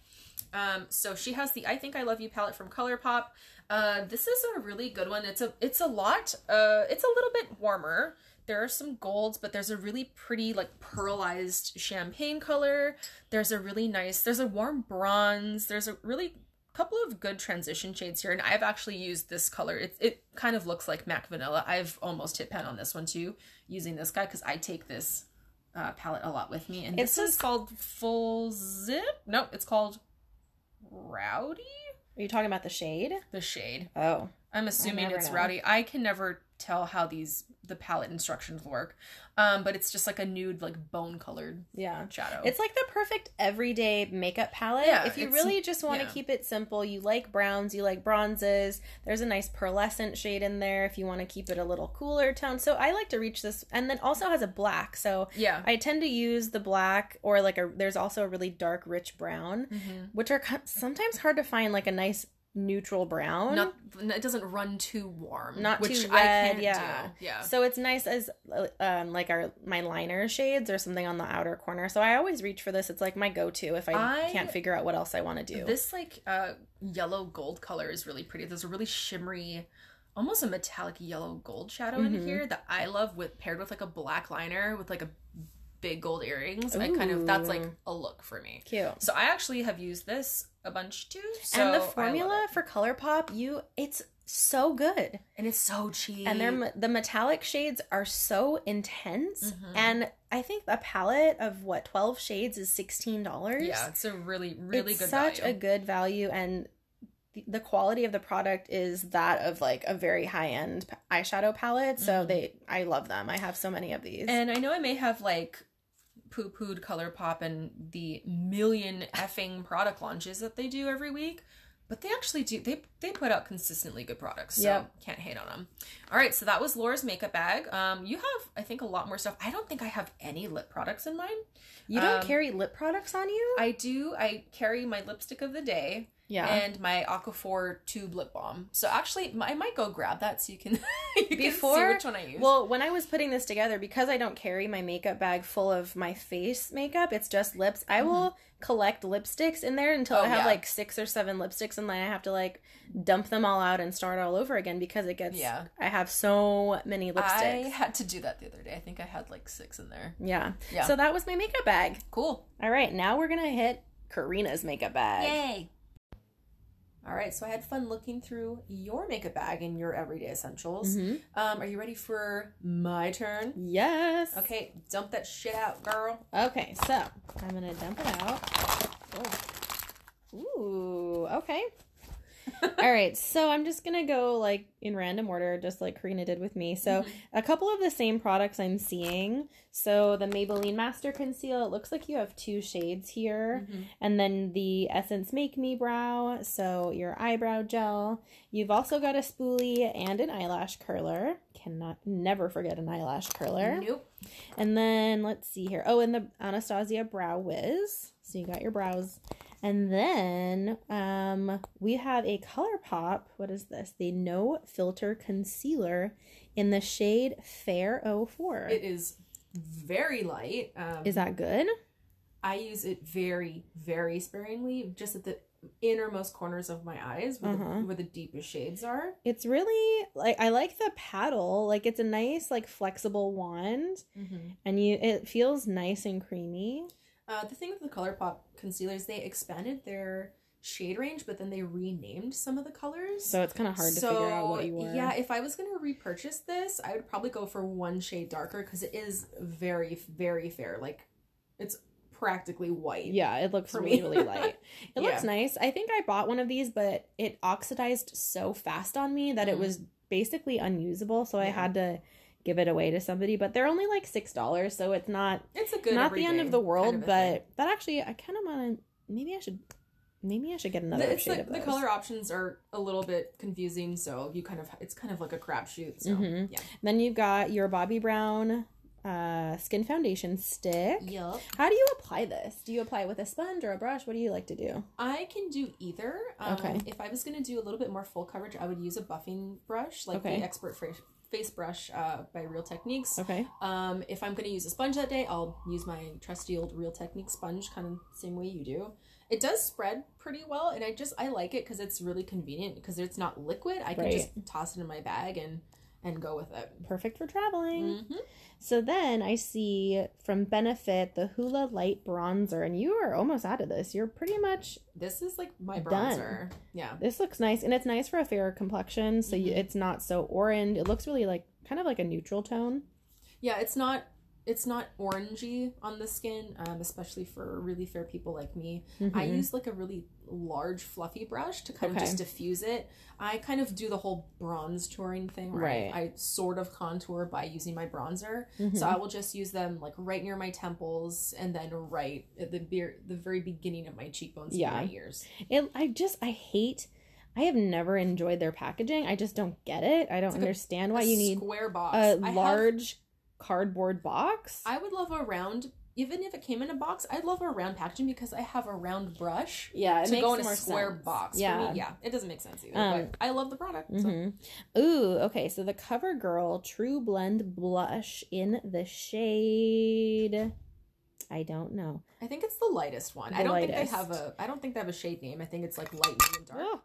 Um, so she has the I Think I Love You palette from ColourPop. Uh, this is a really good one. It's a it's a lot. Uh, it's a little bit warmer. There are some golds, but there's a really pretty like pearlized champagne color. There's a really nice. There's a warm bronze. There's a really couple of good transition shades here, and I've actually used this color. It it kind of looks like MAC Vanilla. I've almost hit pan on this one too, using this guy because I take this uh, palette a lot with me, and It's this is called Full Zip. No, it's called Rowdy. Are you talking about the shade? The shade. Oh. I'm assuming it's know. Rowdy. I can never tell how these the palette instructions work, um, but it's just like a nude, like bone colored Yeah. shadow. It's like the perfect everyday makeup palette. Yeah, if you really just want to yeah. keep it simple, you like browns, you like bronzes. There's a nice pearlescent shade in there if you want to keep it a little cooler tone. So I like to reach this, and then also has a black. So yeah. I tend to use the black or like a. There's also a really dark, rich brown, Mhm. which are sometimes hard to find like a nice neutral brown. Not it doesn't run too warm, Not which too I red, yeah. do. Yeah. So it's nice as um, like our my liner shades or something on the outer corner. So I always reach for this. It's like my go-to if I, I- can't figure out what else I want to do. This like uh yellow gold color is really pretty. There's a really shimmery, almost a metallic yellow gold shadow Mhm. in here that I love with paired with like a black liner with like a big gold earrings. I kind of that's like a look for me. Cute. So I actually have used this a bunch too. So and the formula for ColourPop, you it's so good. and it's so cheap. And they're the metallic shades are so intense. Mhm. And I think a palette of what twelve shades is sixteen dollars. yeah, it's a really really it's good such value. a good value and the- quality of the product is that of like a very high end eyeshadow palette. So Mhm. they, I love them. I have so many of these. And I know I may have like poo pooed ColourPop and the million effing product launches that they do every week, but they actually do. They they put out consistently good products, so Yep. can't hate on them. All right, so that was Laura's makeup bag. Um, you have I think a lot more stuff. I don't think I have any lip products in mine. you don't um, carry lip products on you? I do. I carry my lipstick of the day yeah. and my Aquaphor tube lip balm. So actually, I might go grab that so you can *laughs* you can see Before- which one I use. Well, when I was putting this together, because I don't carry my makeup bag full of my face makeup, it's just lips. I mm-hmm. will collect lipsticks in there until Oh, I have yeah. like six or seven lipsticks, and then I have to like dump them all out and start all over again because it gets. Yeah. I have so many lipsticks. I had to do that the other day. I think I had like six in there. Yeah. Yeah. So that was my makeup bag. Cool. All right, now we're gonna hit Karina's makeup bag. Yay! All right, so I had fun looking through your makeup bag and your everyday essentials. Mhm. Um, are you ready for my turn? Yes. Okay, dump that shit out, girl. Okay, so I'm gonna dump it out. Oh. Ooh, okay. All right, so I'm just gonna go like in random order, just like Karina did with me. So Mhm. a couple of the same products I'm seeing. So the Maybelline Master Conceal, it looks like you have two shades here, and then the Essence Make Me Brow, so your eyebrow gel. You've also got a spoolie and an eyelash curler. Cannot never forget an eyelash curler. Nope. And then let's see here. Oh, and the Anastasia Brow Wiz. So you got your brows. And then um we have a ColourPop. What is this? The No Filter Concealer in the shade Fair 04. It is very light. Um, is that good? I use it very, very sparingly, just at the innermost corners of my eyes, where, Uh-huh. the, where the deepest shades are. It's really like I like the paddle. Like it's a nice like flexible wand and you it feels nice and creamy. Uh, the thing with the ColourPop concealers, they expanded their shade range, but then they renamed some of the colors. So it's kind of hard to figure out what you were. Yeah, if I was gonna repurchase this, I would probably go for one shade darker because it is very, very fair. Like, it's practically white. Yeah, it looks really, really light. *laughs* It looks Yeah. nice. I think I bought one of these, but it oxidized so fast on me that it Mm. was basically unusable. So I had to give it away to somebody. But they're only like six dollars, so it's not It's a good. not the end of the world. kind of but thing. that actually, I kind of want to. Maybe I should. Maybe I should get another The, shade the, of the color options are a little bit confusing, so you kind of it's kind of like a crapshoot. So Mhm. yeah. Then you've got your Bobbi Brown uh, skin foundation stick. Yup. How do you apply this? Do you apply it with a sponge or a brush? What do you like to do? I can do either. Um, Okay. If I was going to do a little bit more full coverage, I would use a buffing brush, like Okay. the Expert Fra- Face Brush uh, by Real Techniques. Okay. Um, if I'm going to use a sponge that day, I'll use my trusty old Real Techniques sponge, kind of same way you do. It does spread pretty well, and I just I like it because it's really convenient because it's not liquid. I can Right. just toss it in my bag and and go with it. Perfect for traveling. Mhm. So then I see from Benefit the Hula Light Bronzer, and you are almost out of this. You're pretty much. This is like my Done. bronzer. Yeah. This looks nice, and it's nice for a fairer complexion, so you, Mhm. it's not so orange. It looks really like kind of like a neutral tone. Yeah, it's not it's not orangey on the skin, um, especially for really fair people like me. I Mhm. use like a really large fluffy brush to kind Okay. of just diffuse it. I kind of do the whole bronze touring thing, right? Right. I sort of contour by using my bronzer. Mhm. So I will just use them like right near my temples and then right at the beer, the very beginning of my cheekbones Yeah. and my ears. It, I just I hate. I have never enjoyed their packaging. I just don't get it. I don't like a- understand why A you need square box. a I have- large cardboard box. I would love a round, even if it came in a box. I'd love a round packaging because I have a round brush yeah, to go in a square box. Yeah. for me. yeah, it doesn't make sense either. Um, but I love the product. so. hmm Ooh, okay. So the CoverGirl TruBlend Blush in the shade. I don't know. I think it's the lightest one. The I don't think they have a. I don't think they have a shade name. I think it's like light, and dark. Oh,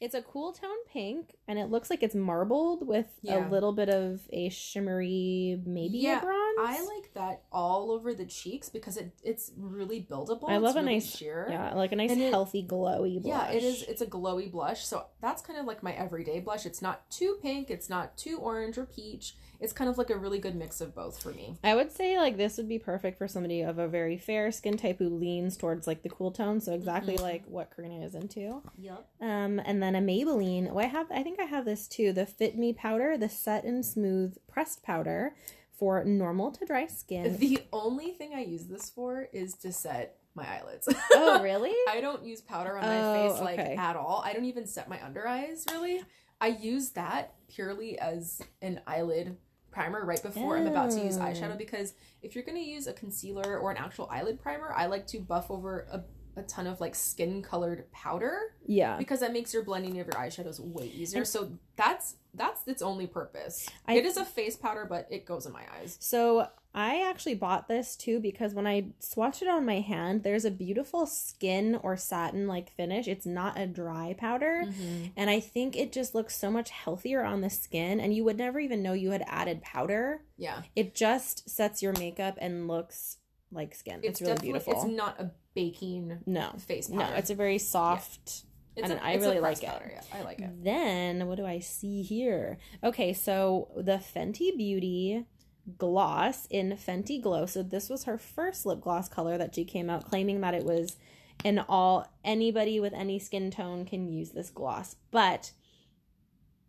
it's a cool tone pink, and it looks like it's marbled with Yeah. a little bit of a shimmery, maybe Yeah, a bronze. I like that all over the cheeks because it it's really buildable. I love it's a really nice- sheer. Yeah, like a nice And it- healthy glowy blush. Yeah, it is. It's a glowy blush, so that's kind of like my everyday blush. It's not too pink. It's not too orange or peach. It's kind of like a really good mix of both for me. I would say like this would be perfect for somebody of a very fair skin type who leans towards like the cool tone. So exactly Mhm. like what Karina is into. Yep. Um, and then a Maybelline. Well, I have. I think I have this too. The Fit Me powder, the Set and Smooth pressed powder for normal to dry skin. The only thing I use this for is to set my eyelids. oh, *laughs* really? I don't use powder on my Oh, face like okay. at all. I don't even set my under eyes really. I use that purely as an eyelid primer right before I'm about to use eyeshadow because if you're going to use a concealer or an actual eyelid primer, I like to buff over a, a ton of like skin colored powder Yeah. because that makes your blending of your eyeshadows way easier. And- so that's that's its only purpose. I- it is a face powder, but it goes in my eyes. So I actually bought this too because when I swatched it on my hand, there's a beautiful skin or satin like finish. It's not a dry powder. Mm-hmm. And I think it just looks so much healthier on the skin, and you would never even know you had added powder. Yeah, It just sets your makeup and looks like skin. It's, really beautiful. It's not a baking no, face powder. no, it's a very soft. It's and a- I really like it. Yeah, I like it. Then what do I see here? Okay, so the Fenty Beauty gloss in Fenty Glow. So this was her first lip gloss color that she came out claiming that it was an all anybody with any skin tone can use this gloss. But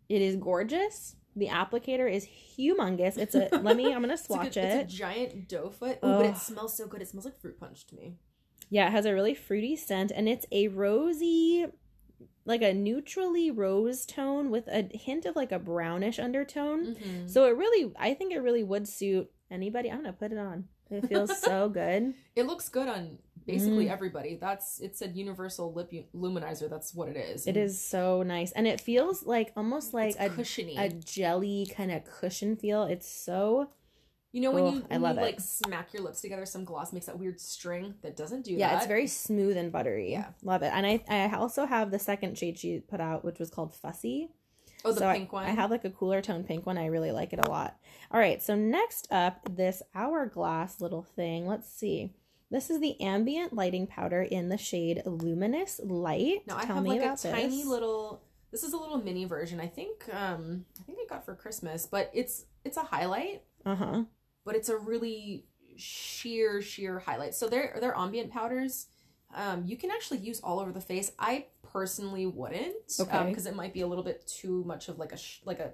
it is gorgeous. The applicator is humongous. It's a let me I'm going *laughs* to It's, a swatch good- it. it's a giant dough foot. Ooh, but it smells so good. It smells like fruit punch to me. Yeah, it has a really fruity scent and it's a rosy like a neutrally rose tone with a hint of like a brownish undertone. Mm-hmm. So it really I think it really would suit anybody. I'm to put it on. It feels so *laughs* good. It looks good on basically Mm. everybody. That's it's a universal lip luminizer. That's what it is. It is so nice and it feels like almost like it's a cushiony. a jelly kind of cushion feel. It's so you know when you I love you it. like smack your lips together, some gloss makes that weird string that doesn't do yeah, that. it's very smooth and buttery. Yeah. love it. And I I also have the second shade she put out, which was called Fussy. oh the So I- pink one. I have like a cooler tone pink one. I really like it a lot. All right, so next up, this hourglass little thing. Let's see. This is the ambient lighting powder in the shade Luminous Light. Now I have me like a about tiny little. This is a little mini version. I think. Um, I think I got for Christmas, but it's it's a highlight, Uh huh. but it's a really sheer sheer highlight. So they're they're ambient powders. Um, you can actually use all over the face. I personally wouldn't, Okay. because it might be a little bit too much of like a sh- like a.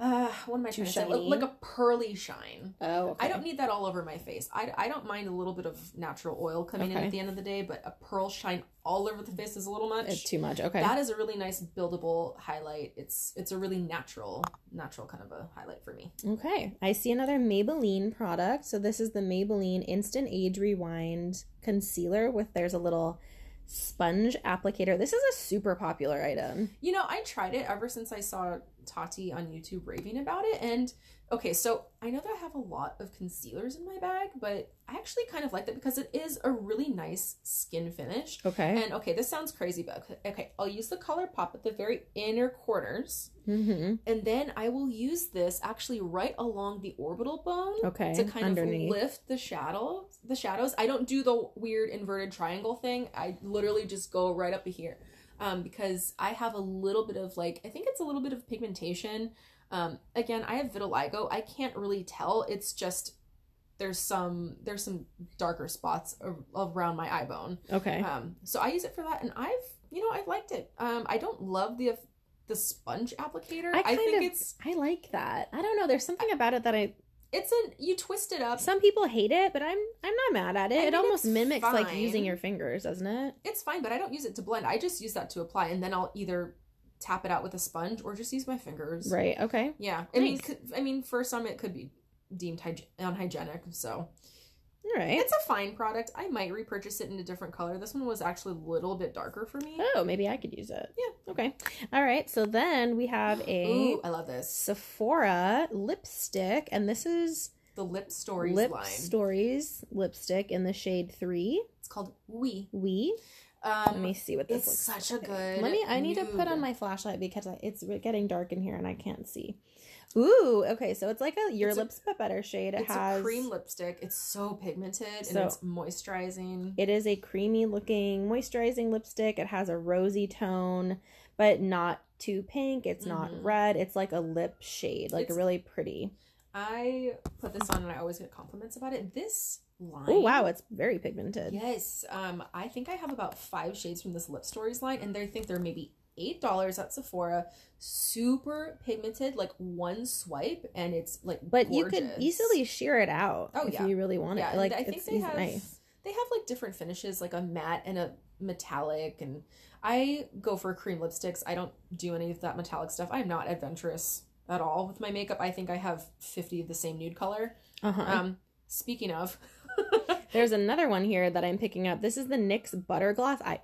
Uh, what am I trying to say? shiny? Like, like a pearly shine. Oh, okay. I don't need that all over my face. I, I don't mind a little bit of natural oil coming in at the end of the day, but a pearl shine all over the face is a little much. It's too much. Okay. That is a really nice buildable highlight. It's it's a really natural natural kind of a highlight for me. Okay, I see another Maybelline product. So this is the Maybelline Instant Age Rewind concealer with there's a little sponge applicator. This is a super popular item. You know, I tried it ever since I saw Tati on YouTube raving about it. And okay, so I know that I have a lot of concealers in my bag, but I actually kind of like that because it is a really nice skin finish. Okay. And okay, this sounds crazy, but okay, I'll use the ColourPop at the very inner corners. Mm-hmm. And then I will use this actually right along the orbital bone Okay. to kind Underneath. of lift the shadow the shadows. I don't do the weird inverted triangle thing. I literally just go right up here. Um, because I have a little bit of like I think it's a little bit of pigmentation. Um, again, I have vitiligo. I can't really tell. It's just there's some there's some darker spots around my eye bone. Okay. Um, so I use it for that, and I've you know I've liked it. Um, I don't love the the sponge applicator. I I, think of- it's I like that. I don't know. There's something about it that I. it's an you twist it up. Some people hate it, but I'm I'm not mad at it. I it almost mimics like using your fingers, doesn't it? It's fine, but I don't use it to blend. I just use that to apply, and then I'll either tap it out with a sponge or just use my fingers. Right. Okay. Yeah. I mean, I mean, for some it could be deemed hyg- unhygienic. So All right. it's a fine product. I might repurchase it in a different color. This one was actually a little bit darker for me. Oh, maybe I could use it. Yeah. Okay. All right. So then we have a Ooh, I love this. Sephora lipstick, and this is The Lip Stories Lip line. Stories lipstick in the shade three. it's called We. We. Um, Let me see what this it's looks such a good. Let me. I need to put on my flashlight because I, it's getting dark in here and I can't see. Ooh. Okay. So it's like a your It's a- but better shade. It It's has a cream lipstick. It's so pigmented So- and it's moisturizing. It is a creamy looking moisturizing lipstick. It has a rosy tone, but not too pink. It's not Mhm. red. It's like a lip shade, like It's- really pretty. I put this on and I always get compliments about it. This line. Oh wow, it's very pigmented. Yes. Um, I think I have about five shades from this Lip Stories line, and they think they're maybe eight dollars at Sephora. Super pigmented, like one swipe, and it's like. But you could easily sheer it out Oh, if yeah. you really want Yeah, it. Like I think it's they have nice. they have like different finishes, like a matte and a metallic, and I go for cream lipsticks. I don't do any of that metallic stuff. I'm not adventurous at all with my makeup. I think I have fifty of the same nude color. Uh-huh. Um, speaking of, *laughs* There's another one here that I'm picking up. This is the NYX Butter Gloss. I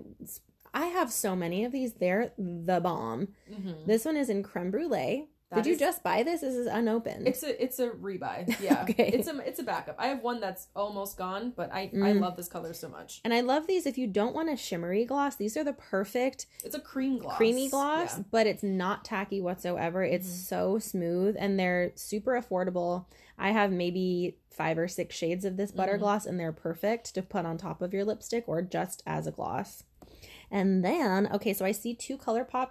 I have so many of these. They're the bomb. mhm. This one is in creme brulee. That Did you is- just buy this? This is unopened. It's a it's a rebuy. *laughs* Yeah. Okay. It's a it's a backup. I have one that's almost gone, but I I Mm. love this color so much. and I love these. If you don't want a shimmery gloss, these are the perfect It's a cream gloss. creamy gloss, Yeah. but it's not tacky whatsoever. It's Mhm. so smooth and they're super affordable. I have maybe five or six shades of this butter Mhm. gloss, and they're perfect to put on top of your lipstick or just as a gloss. And then, okay, so I see two ColourPop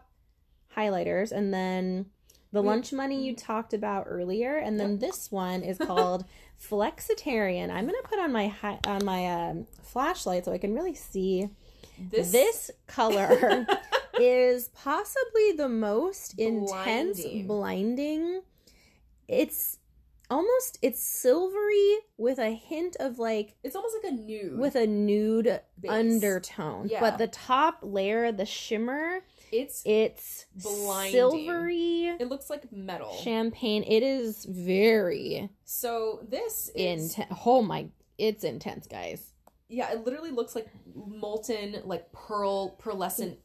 highlighters, and then the We- lunch money you talked about earlier, and then this one is *laughs* called Flexitarian. I'm gonna put on my hi- on my um, flashlight so I can really see This this color *laughs* is possibly the most intense Blinding. blinding it's almost it's silvery with a hint of like it's almost like a nude with a nude base. undertone Yeah. but the top layer the shimmer It's it's Blinding. silvery it looks like metal. champagne it is very so this is oh my it's intense guys yeah, it literally looks like molten, like pearl, pearlescent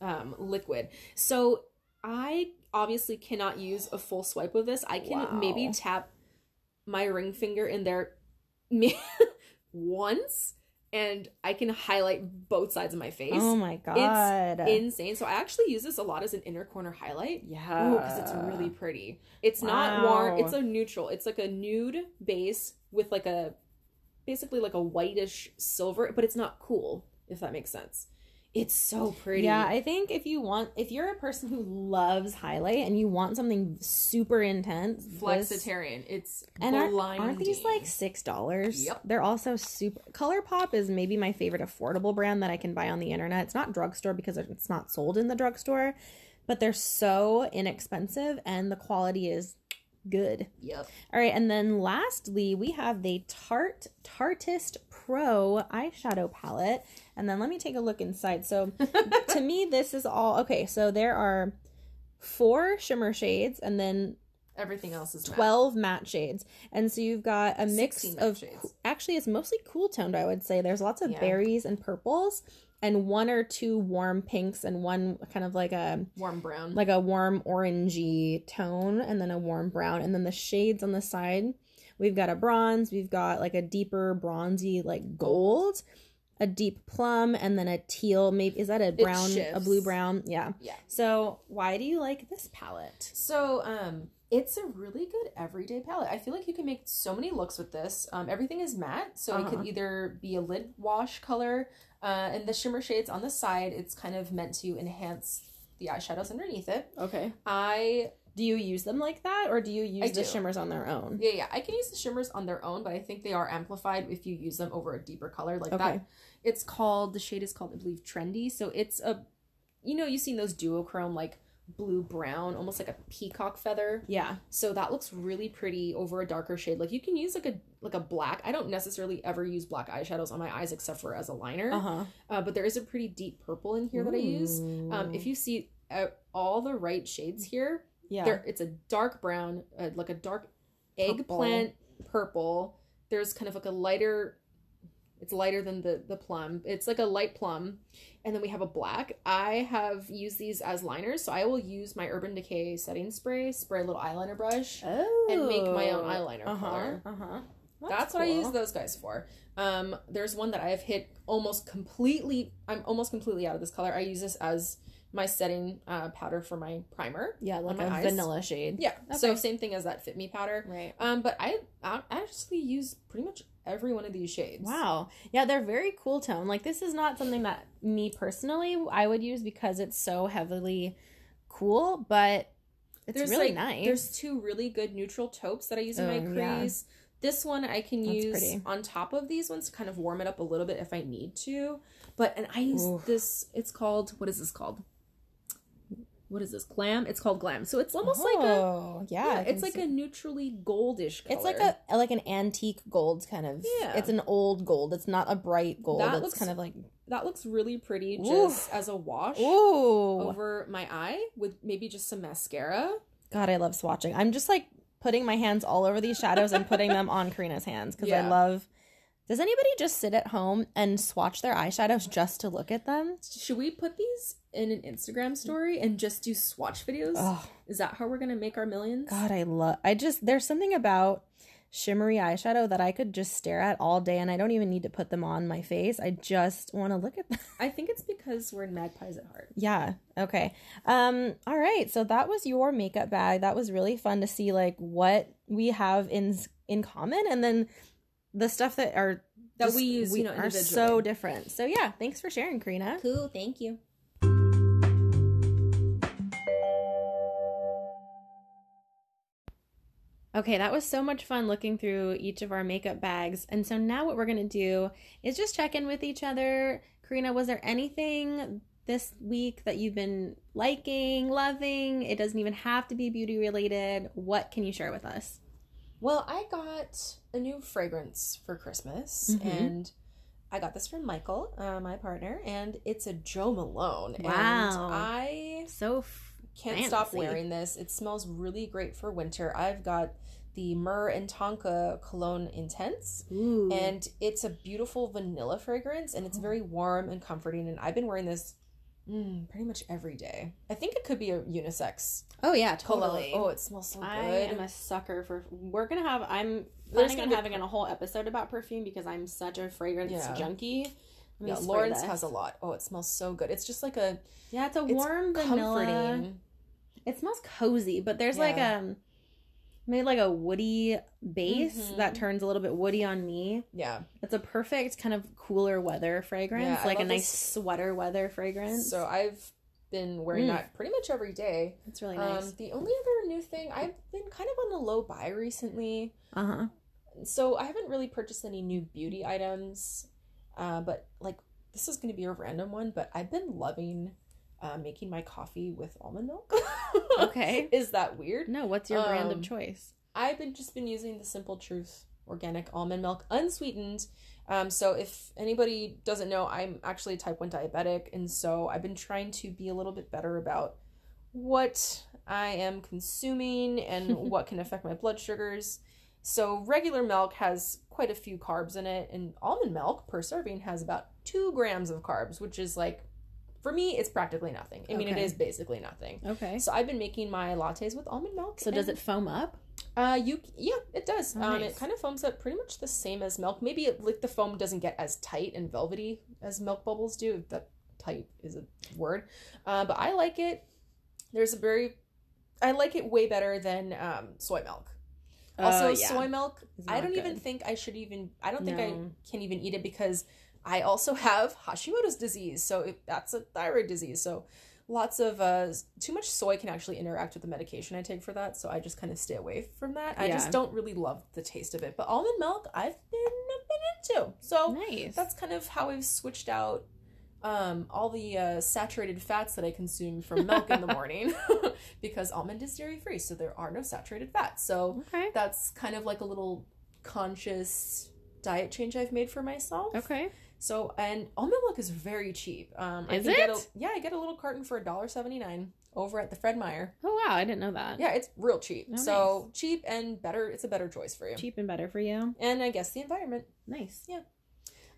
um, liquid. So I obviously cannot use a full swipe of this. I can Wow. maybe tap my ring finger in there *laughs* once, and I can highlight both sides of my face. oh my god It's Insane. So I actually use this a lot as an inner corner highlight. yeah because it's really pretty. It's not warm. It's a neutral. It's like a nude base with like a basically like a whitish silver, but it's not cool. If that makes sense. It's so pretty. Yeah, I think if you want, if you're a person who loves highlight and you want something super intense, this- Flexitarian. It's and blinding. aren't these like six dollars? Yep. They're also super. ColourPop is maybe my favorite affordable brand that I can buy on the internet. It's not drugstore because it's not sold in the drugstore, but they're so inexpensive and the quality is good. Yep. All right, and then lastly, we have the Tarte Tartist Pro eyeshadow palette. And then let me take a look inside. So, *laughs* to me, this is all okay. So, there are four shimmer shades and then Everything else is 12 matte shades. And so, you've got a mix of shades. actually, it's mostly cool toned, I would say. There's lots of Yeah. berries and purples, and one or two warm pinks, and one kind of like a warm brown. like a warm orangey tone and then a warm brown and then the shades on the side we've got a bronze we've got like a deeper bronzy like gold a deep plum and then a teal maybe is that a brown a blue brown yeah Yeah. so why do you like this palette So, um, it's a really good everyday palette. I feel like you can make so many looks with this. Um, everything is matte, so it Uh-huh. could either be a lid wash color, uh, and the shimmer shades on the side. It's kind of meant to enhance the eyeshadows underneath it. Okay. I Do you use them like that, or do you use I the do. shimmers on their own? yeah yeah I can use the shimmers on their own, but I think they are amplified if you use them over a deeper color like Okay. that. It's called the shade is called I believe trendy. So it's a you know you've seen those duochrome like blue brown almost like a peacock feather Yeah. so that looks really pretty over a darker shade like you can use like a like a black i don't necessarily ever use black eyeshadows on my eyes except for as a liner Uh huh. uh, but there is a pretty deep purple in here that i use um if you see uh, all the right shades here yeah. there it's a dark brown uh, like a dark eggplant purple there's kind of like a lighter it's lighter than the the plum it's like a light plum and then we have a black i have used these as liners so i will use my urban decay setting spray spray a little eyeliner brush oh. and make my own eyeliner Uh huh. color. Uh huh. that's, what i use those guys for um there's one that i have hit almost completely i'm almost completely out of this color i use this as my setting uh, powder for my primer Yeah, like my a eyes. vanilla shade. yeah so same thing as that fit me powder Right. um, but I, I actually use pretty much every one of these shades. Wow. Yeah, they're very cool tone. Like this is not something that me personally I would use because it's so heavily cool, but it's There's really like, nice. There's two really good neutral taupes that I use in my Oh, yeah. crease. This one I can That's use pretty. on top of these ones to kind of warm it up a little bit if I need to. But and I use Oof. this. It's called what is this called? What is this? Glam. It's called glam. So it's almost like a Oh, yeah. yeah. It's like see- a neutrally goldish color. It's like a like an antique gold kind of. Yeah. It's an old gold. It's not a bright gold. That it's looks kind of like that looks really pretty just as a wash ooh. over my eye with maybe just some mascara. God, I love swatching. I'm just like putting my hands all over these shadows and putting them on Karina's hands because I love. Does anybody just sit at home and swatch their eyeshadows just to look at them? Should we put these in an Instagram story and just do swatch videos? Oh Is that how we're gonna make our millions? God, I love. I just there's something about shimmery eyeshadow that I could just stare at all day, and I don't even need to put them on my face. I just want to look at them. I think it's because we're magpies at heart. Yeah. Okay. Um all right. So that was your makeup bag. That was really fun to see like what we have in in common and then the stuff that are That just- we use, you know, are so different. So yeah, thanks for sharing, Karina. Cool, thank you. Okay, that was so much fun looking through each of our makeup bags. And so now what we're going to do is just check in with each other. Karina, was there anything this week that you've been liking, loving? It doesn't even have to be beauty related. What can you share with us? Well, I got a new fragrance for Christmas, Mhm. and I got this from Michael, uh, my partner, and it's a Jo Malone. And Wow. I So f- can't stop wearing this. It smells really great for winter. I've got the Myrrh and Tonka Cologne Intense, Ooh. and it's a beautiful vanilla fragrance, and it's very warm and comforting. And I've been wearing this mm, pretty much every day. I think it could be a unisex oh yeah, cologne. totally. Oh, it smells so good. I am a sucker for. We're gonna have. I'm planning on having a whole episode about perfume because I'm such a fragrance Yeah. junkie. Yeah, Lawrence has a lot. Oh, it smells so good. It's just like a Yeah, it's a it's warm vanilla. comforting. It smells cozy, but there's like Yeah. um maybe like a woody base Mhm. that turns a little bit woody on me. Yeah. It's a perfect kind of cooler weather fragrance, Yeah, like a nice this. sweater weather fragrance. So I've been wearing Mm. that pretty much every day. it's really nice. Um, the only other new thing I've been kind of on a low buy recently. uh huh. So I haven't really purchased any new beauty items. Uh, but like this is going to be a random one, but I've been loving uh, making my coffee with almond milk. Okay. *laughs* is that weird? No, what's your brand of Um, choice? I've been just been using the Simple Truth organic almond milk, unsweetened. Um, so if anybody doesn't know, I'm actually a type one diabetic, and so I've been trying to be a little bit better about what I am consuming and *laughs* what can affect my blood sugars. So regular milk has quite a few carbs in it, and almond milk per serving has about two grams of carbs, which is like, for me, it's practically nothing. I mean, it Okay. is basically nothing. Okay. So I've been making my lattes with almond milk. So does it foam up? uh, you yeah, it does. Oh, um, nice. it kind of foams up pretty much the same as milk. Maybe it, like the foam doesn't get as tight and velvety as milk bubbles do. That tight is a word, uh, but I like it. There's a very, I like it way better than um, soy milk. Also, Uh, yeah. soy milk. I don't even think I should even. I don't think I can even eat it because I also have Hashimoto's disease. So if that's a thyroid disease, so lots of uh too much soy can actually interact with the medication I take for that, so I just kind of stay away from that. I just don't really love the taste of it. But almond milk, I've been been into. So Nice. that's kind of how I've switched out um, all the uh, saturated fats that I consume from milk in the *laughs* morning *laughs* because almond is dairy free, so there are no saturated fats. So okay. that's kind of like a little conscious diet change I've made for myself. Okay. So and almond milk is very cheap. Um, I Is can get a, it? yeah, I get a little carton for a dollar seventy nine over at the Fred Meyer. Oh wow, I didn't know that. Yeah, it's real cheap. Oh, so cheap and better. It's a better choice for you. Cheap and better for you. And I guess the environment. Nice. Yeah.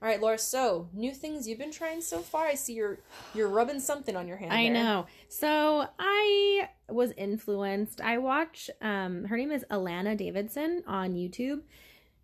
All right, Laura. So new things you've been trying so far. I see you're you're rubbing something on your hand. I there. know. So I was influenced. I watch um her name is Alana Davidson on YouTube.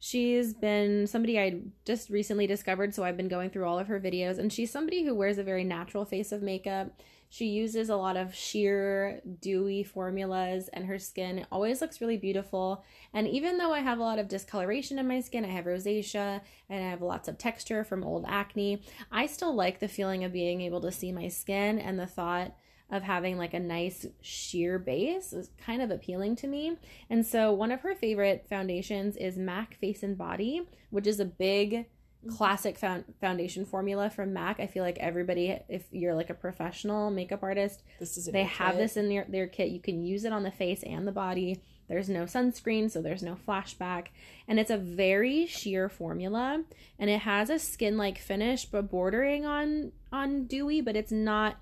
She's been somebody I just recently discovered, so I've been going through all of her videos and she's somebody who wears a very natural face of makeup. She uses a lot of sheer dewy formulas and her skin always looks really beautiful. And even though I have a lot of discoloration in my skin, I have rosacea and I have lots of texture from old acne, I still like the feeling of being able to see my skin and the thought of having like a nice sheer base is kind of appealing to me. And so one of her favorite foundations is MAC Face and Body, which is a big mm-hmm. classic foundation formula from MAC. I feel like everybody if you're like a professional makeup artist, This is. they have kit. this in their, their kit. You can use it on the face and the body. There's no sunscreen, so there's no flashback. And it's a very sheer formula. And it has a skin like finish, but bordering on on dewy, but it's not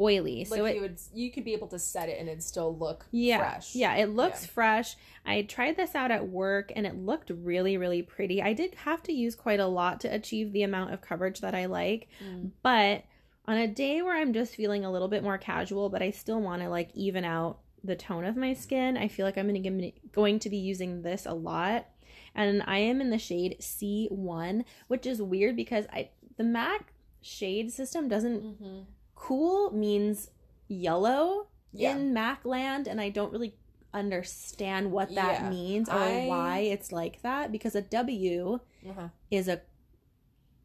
oily. Like so it you would, you could be able to set it and it'd still look yeah, fresh. Yeah, it looks Yeah. fresh. I tried this out at work and it looked really, really pretty. I did have to use quite a lot to achieve the amount of coverage that I like, Mm. but on a day where I'm just feeling a little bit more casual, but I still want to like even out the tone of my skin, I feel like I'm gonna give, going to be using this a lot. And I am in the shade C1, which is weird because I the MAC shade system doesn't Mhm. Cool means yellow Yeah. in Mac land, and I don't really understand what that Yeah, means or I- why it's like that because a W Uh-huh. is a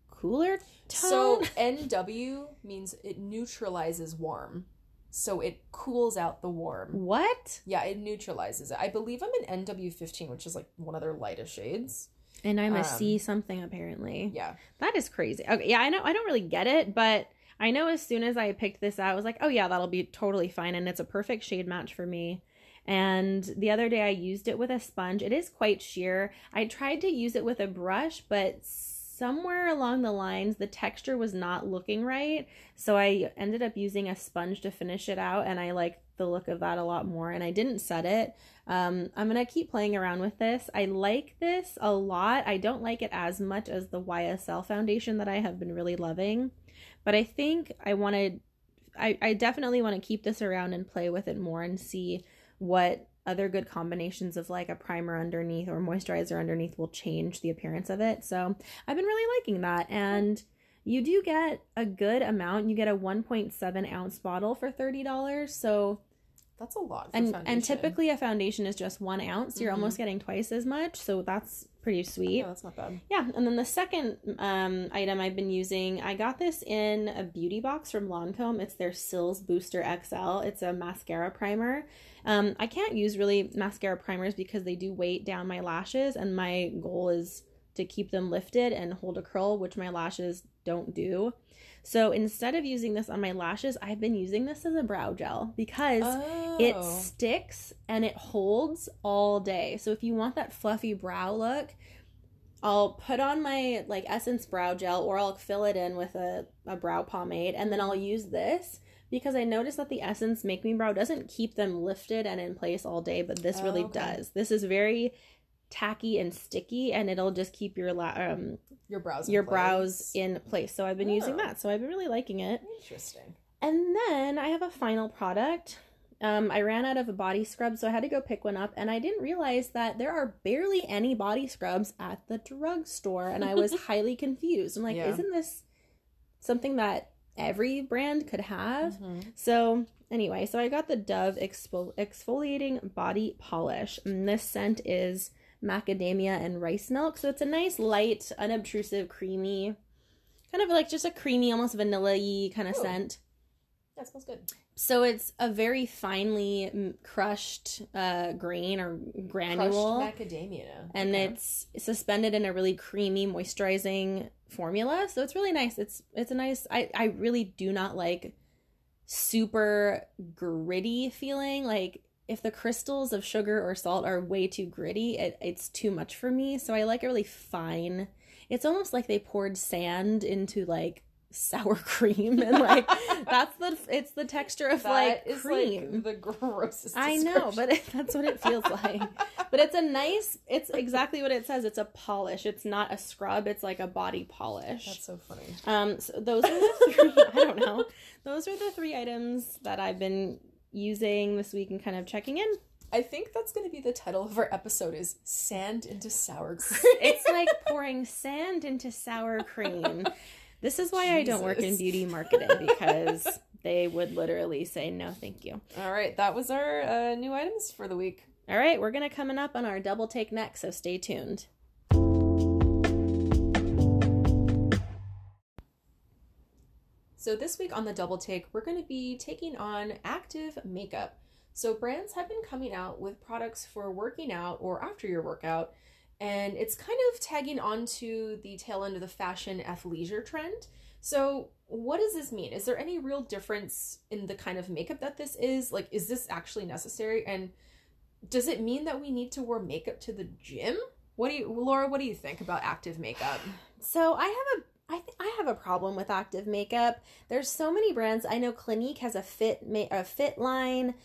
cooler tone. *laughs* So. NW means it neutralizes warm. So it cools out the warm. what? Yeah, it neutralizes it. I believe I'm in NW15, which is like one of their lightest shades. And I'm a Um, C something apparently. Yeah. That is crazy. Okay, yeah, I know. I don't really get it, but I know as soon as I picked this out, I was like, oh yeah, that'll be totally fine, and it's a perfect shade match for me. And the other day I used it with a sponge. It is quite sheer. I tried to use it with a brush, but somewhere along the lines the texture was not looking right. So I ended up using a sponge to finish it out, and I like the look of that a lot more. And I didn't set it. Um, I'm gonna keep playing around with this. I like this a lot. I don't like it as much as the YSL foundation that I have been really loving, but I think I want to. I, I definitely want to keep this around and play with it more and see what other good combinations of like a primer underneath or moisturizer underneath will change the appearance of it. So I've been really liking that. And you do get a good amount. You get a 1.7 ounce bottle for $30. So That's a lot for and foundation. and typically a foundation is just one ounce. You're Mhm. almost getting twice as much, so that's pretty sweet. Yeah, that's not bad. Yeah, and then the second um, item I've been using, I got this in a beauty box from Lancome. It's their Cils Booster XL. It's a mascara primer. Um, I can't use really mascara primers because they do weight down my lashes, and my goal is to keep them lifted and hold a curl, which my lashes don't do. So instead of using this on my lashes, I've been using this as a brow gel because it Oh. sticks and it holds all day. So if you want that fluffy brow look, I'll put on my like Essence brow gel or I'll fill it in with a, a brow pomade and then I'll use this because I noticed that the Essence Make Me Brow doesn't keep them lifted and in place all day, but this Oh, really okay. does. This is very tacky and sticky and it'll just keep your la- um your brows. in your place. brows in place. So I've been using Oh. that. So I've been really liking it. Interesting. And then I have a final product. Um, I ran out of a body scrub, so I had to go pick one up, and I didn't realize that there are barely any body scrubs at the drugstore, and I was *laughs* highly confused. I'm like, Yeah. isn't this something that every brand could have? Mhm. So anyway, so I got the Dove exfol- exfoliating body polish, and this scent is macadamia and rice milk. So it's a nice, light, unobtrusive, creamy, kind of like just a creamy, almost vanilla-y kind of Ooh. scent. That smells good. So it's a very finely mm, crushed uh, grain or granule, Crushed macadamia. and Okay. it's suspended in a really creamy, moisturizing formula. So it's really nice. It's it's a nice. I I really do not like super gritty feeling. Like if the crystals of sugar or salt are way too gritty, it, it's too much for me. So I like it really fine. It's almost like they poured sand into like *laughs* sour cream and like *laughs* that's the it's the texture of like That is, cream. the grossest. I know, but it, that's what it feels like. *laughs* But it's a nice. It's exactly what it says. It's a polish. It's not a scrub. It's like a body polish. that's so funny. Um, so those are the three. I don't know. Those are the three items that I've been using this week and kind of checking in. I think that's going to be the title of our episode is sand into sour cream. It's like pouring sand into sour cream. This is why I don't work in beauty marketing because they would literally say no, thank you. All right, that was our uh, new items for the week. All right, we're gonna coming up on our double take next, so stay tuned. So this week on the double take, we're going to be taking on active makeup. So brands have been coming out with products for working out or after your workout, and it's kind of tagging onto the tail end of the fashion athleisure trend. So what does this mean? Is there any real difference in the kind of makeup that this is? Like, is this actually necessary? And does it mean that we need to wear makeup to the gym? What do you, Laura? What do you think about active makeup? So I have a I th- I have a problem with active makeup. There's so many brands. I know Clinique has a fit ma- a fit line.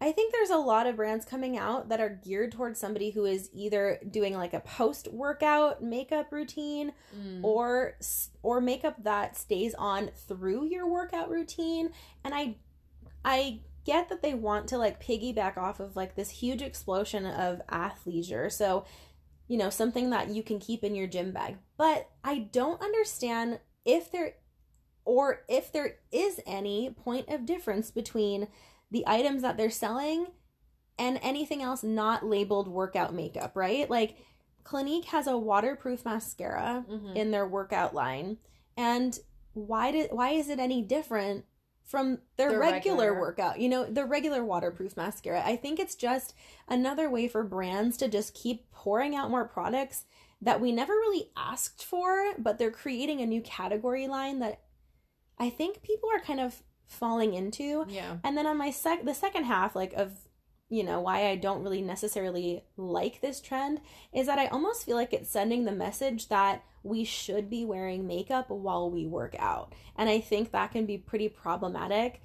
I think there's a lot of brands coming out that are geared towards somebody who is either doing like a post workout makeup routine mm. or or makeup that stays on through your workout routine and I I get that they want to like piggyback off of like this huge explosion of athleisure. So, you know, something that you can keep in your gym bag. But I don't understand if there or if there is any point of difference between the items that they're selling and anything else not labeled workout makeup, right? Like Clinique has a waterproof mascara Mhm. in their workout line. And why did why is it any different from their, Their regular, regular. workout? You know, the regular waterproof mascara. I think it's just another way for brands to just keep pouring out more products that we never really asked for, but they're creating a new category line that I think people are kind of falling into. yeah. And then on my sec the second half like of you know why I don't really necessarily like this trend is that I almost feel like it's sending the message that we should be wearing makeup while we work out. And I think that can be pretty problematic.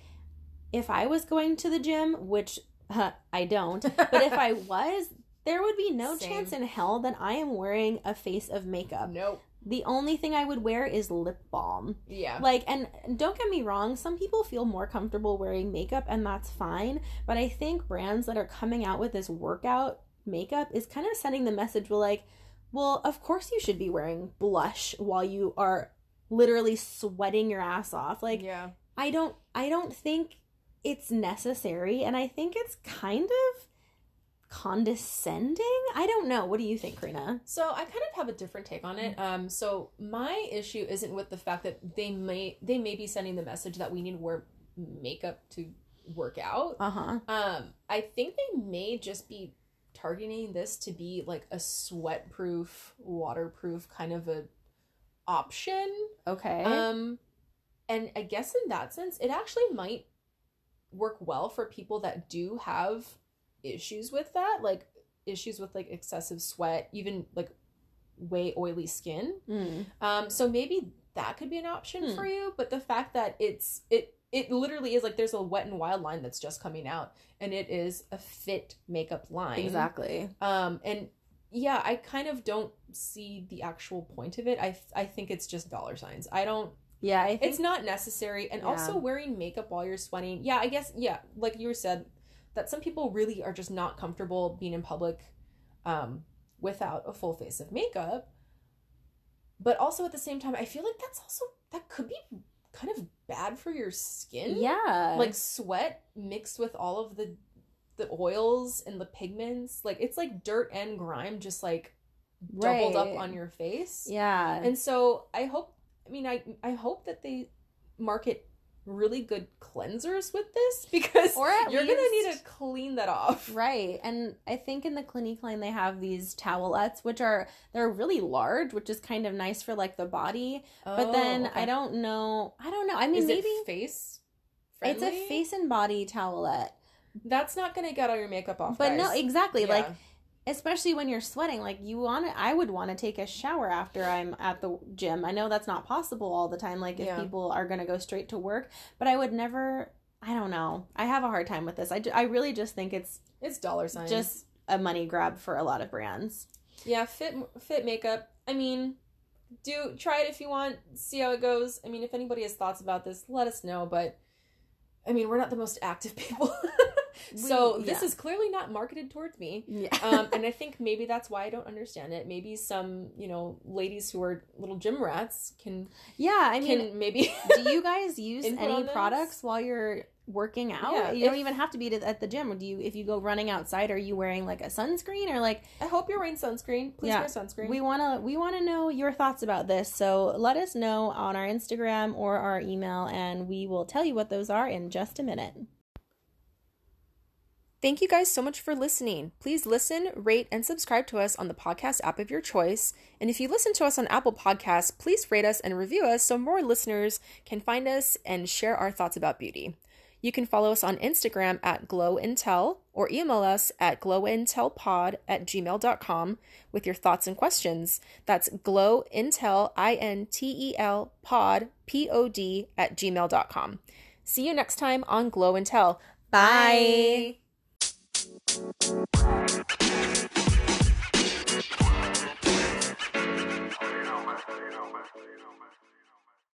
If I was going to the gym, which huh, I don't, but if I *laughs* was, there would be no Same. chance in hell that I am wearing a face of makeup. Nope. The only thing I would wear is lip balm. Yeah. Like, and don't get me wrong, some people feel more comfortable wearing makeup, and that's fine. But I think brands that are coming out with this workout makeup is kind of sending the message well, like, well, of course you should be wearing blush while you are literally sweating your ass off. Like, yeah. I don't, I don't think it's necessary, and I think it's kind of condescending. I don't know. What do you think, Karina? So I kind of have a different take on it. Um, so my issue isn't with the fact that they may they may be sending the message that we need to wear makeup to work out. Uh huh. Um, I think they may just be targeting this to be like a sweat proof, waterproof kind of a option. Okay. Um, and I guess in that sense, it actually might work well for people that do have issues with that, like issues with like excessive sweat, even like way oily skin. Mm. Um, so maybe that could be an option Hmm. for you. But the fact that it's it it literally is like there's a wet and wild line that's just coming out, and it is a fit makeup line. Exactly. Um, and yeah, I kind of don't see the actual point of it. I I think it's just dollar signs. I don't. Yeah, I think It's not necessary, and Yeah. also wearing makeup while you're sweating. Yeah, I guess. Yeah, like you said, that some people really are just not comfortable being in public, um, without a full face of makeup. But also at the same time, I feel like that's also that could be kind of bad for your skin yeah. like sweat mixed with all of the the oils and the pigments like it's like dirt and grime just like doubled up on your face yeah. and so i hope i mean i i hope that they market really good cleansers with this *laughs* because you're gonna need to clean that off. *laughs* Right. And I think in the Clinique line they have these towelettes which are they're really large, which is kind of nice for like the body. but oh, then Oh, okay. I don't know I don't know. I mean Is maybe it face? it's a face and body towelette. That's not gonna get all your makeup off. But no, guys. exactly. Like Yeah. Especially when you're sweating like you want to i would want to take a shower after i'm at the gym i know that's not possible all the time like if Yeah. people are going to go straight to work but i would never i don't know i have a hard time with this i, I really just think it's it's dollar signs. just a money grab for a lot of brands yeah, fit fit makeup. I mean, do try it if you want. See how it goes. I mean, if anybody has thoughts about this, let us know. But I mean, we're not the most active *laughs* people, so this yeah. is clearly not marketed towards me. yeah um, and I *laughs* think maybe that's why I don't understand it. Maybe some, you know, ladies who are little gym rats can yeah i mean maybe. *laughs* do you guys *laughs* use any products while you're working out Yeah, you don't even have to be to- at the gym do you if you go running outside are you wearing like a sunscreen or like I hope you're wearing sunscreen. Please Yeah. wear sunscreen. We want to we want to know your thoughts about this. So let us know on our Instagram or our email and we will tell you what those are in just a minute. Thank you guys so much for listening. Please listen, rate, and subscribe to us on the podcast app of your choice. And if you listen to us on Apple Podcasts, please rate us and review us so more listeners can find us and share our thoughts about beauty. You can follow us on Instagram at glowintel or email us at glowintelpod at gmail.com with your thoughts and questions. That's glowintel, I-N-T-E-L, pod, P-O-D, at gmail.com. See you next time on Glow and Tell. Bye. Bye. Thank you.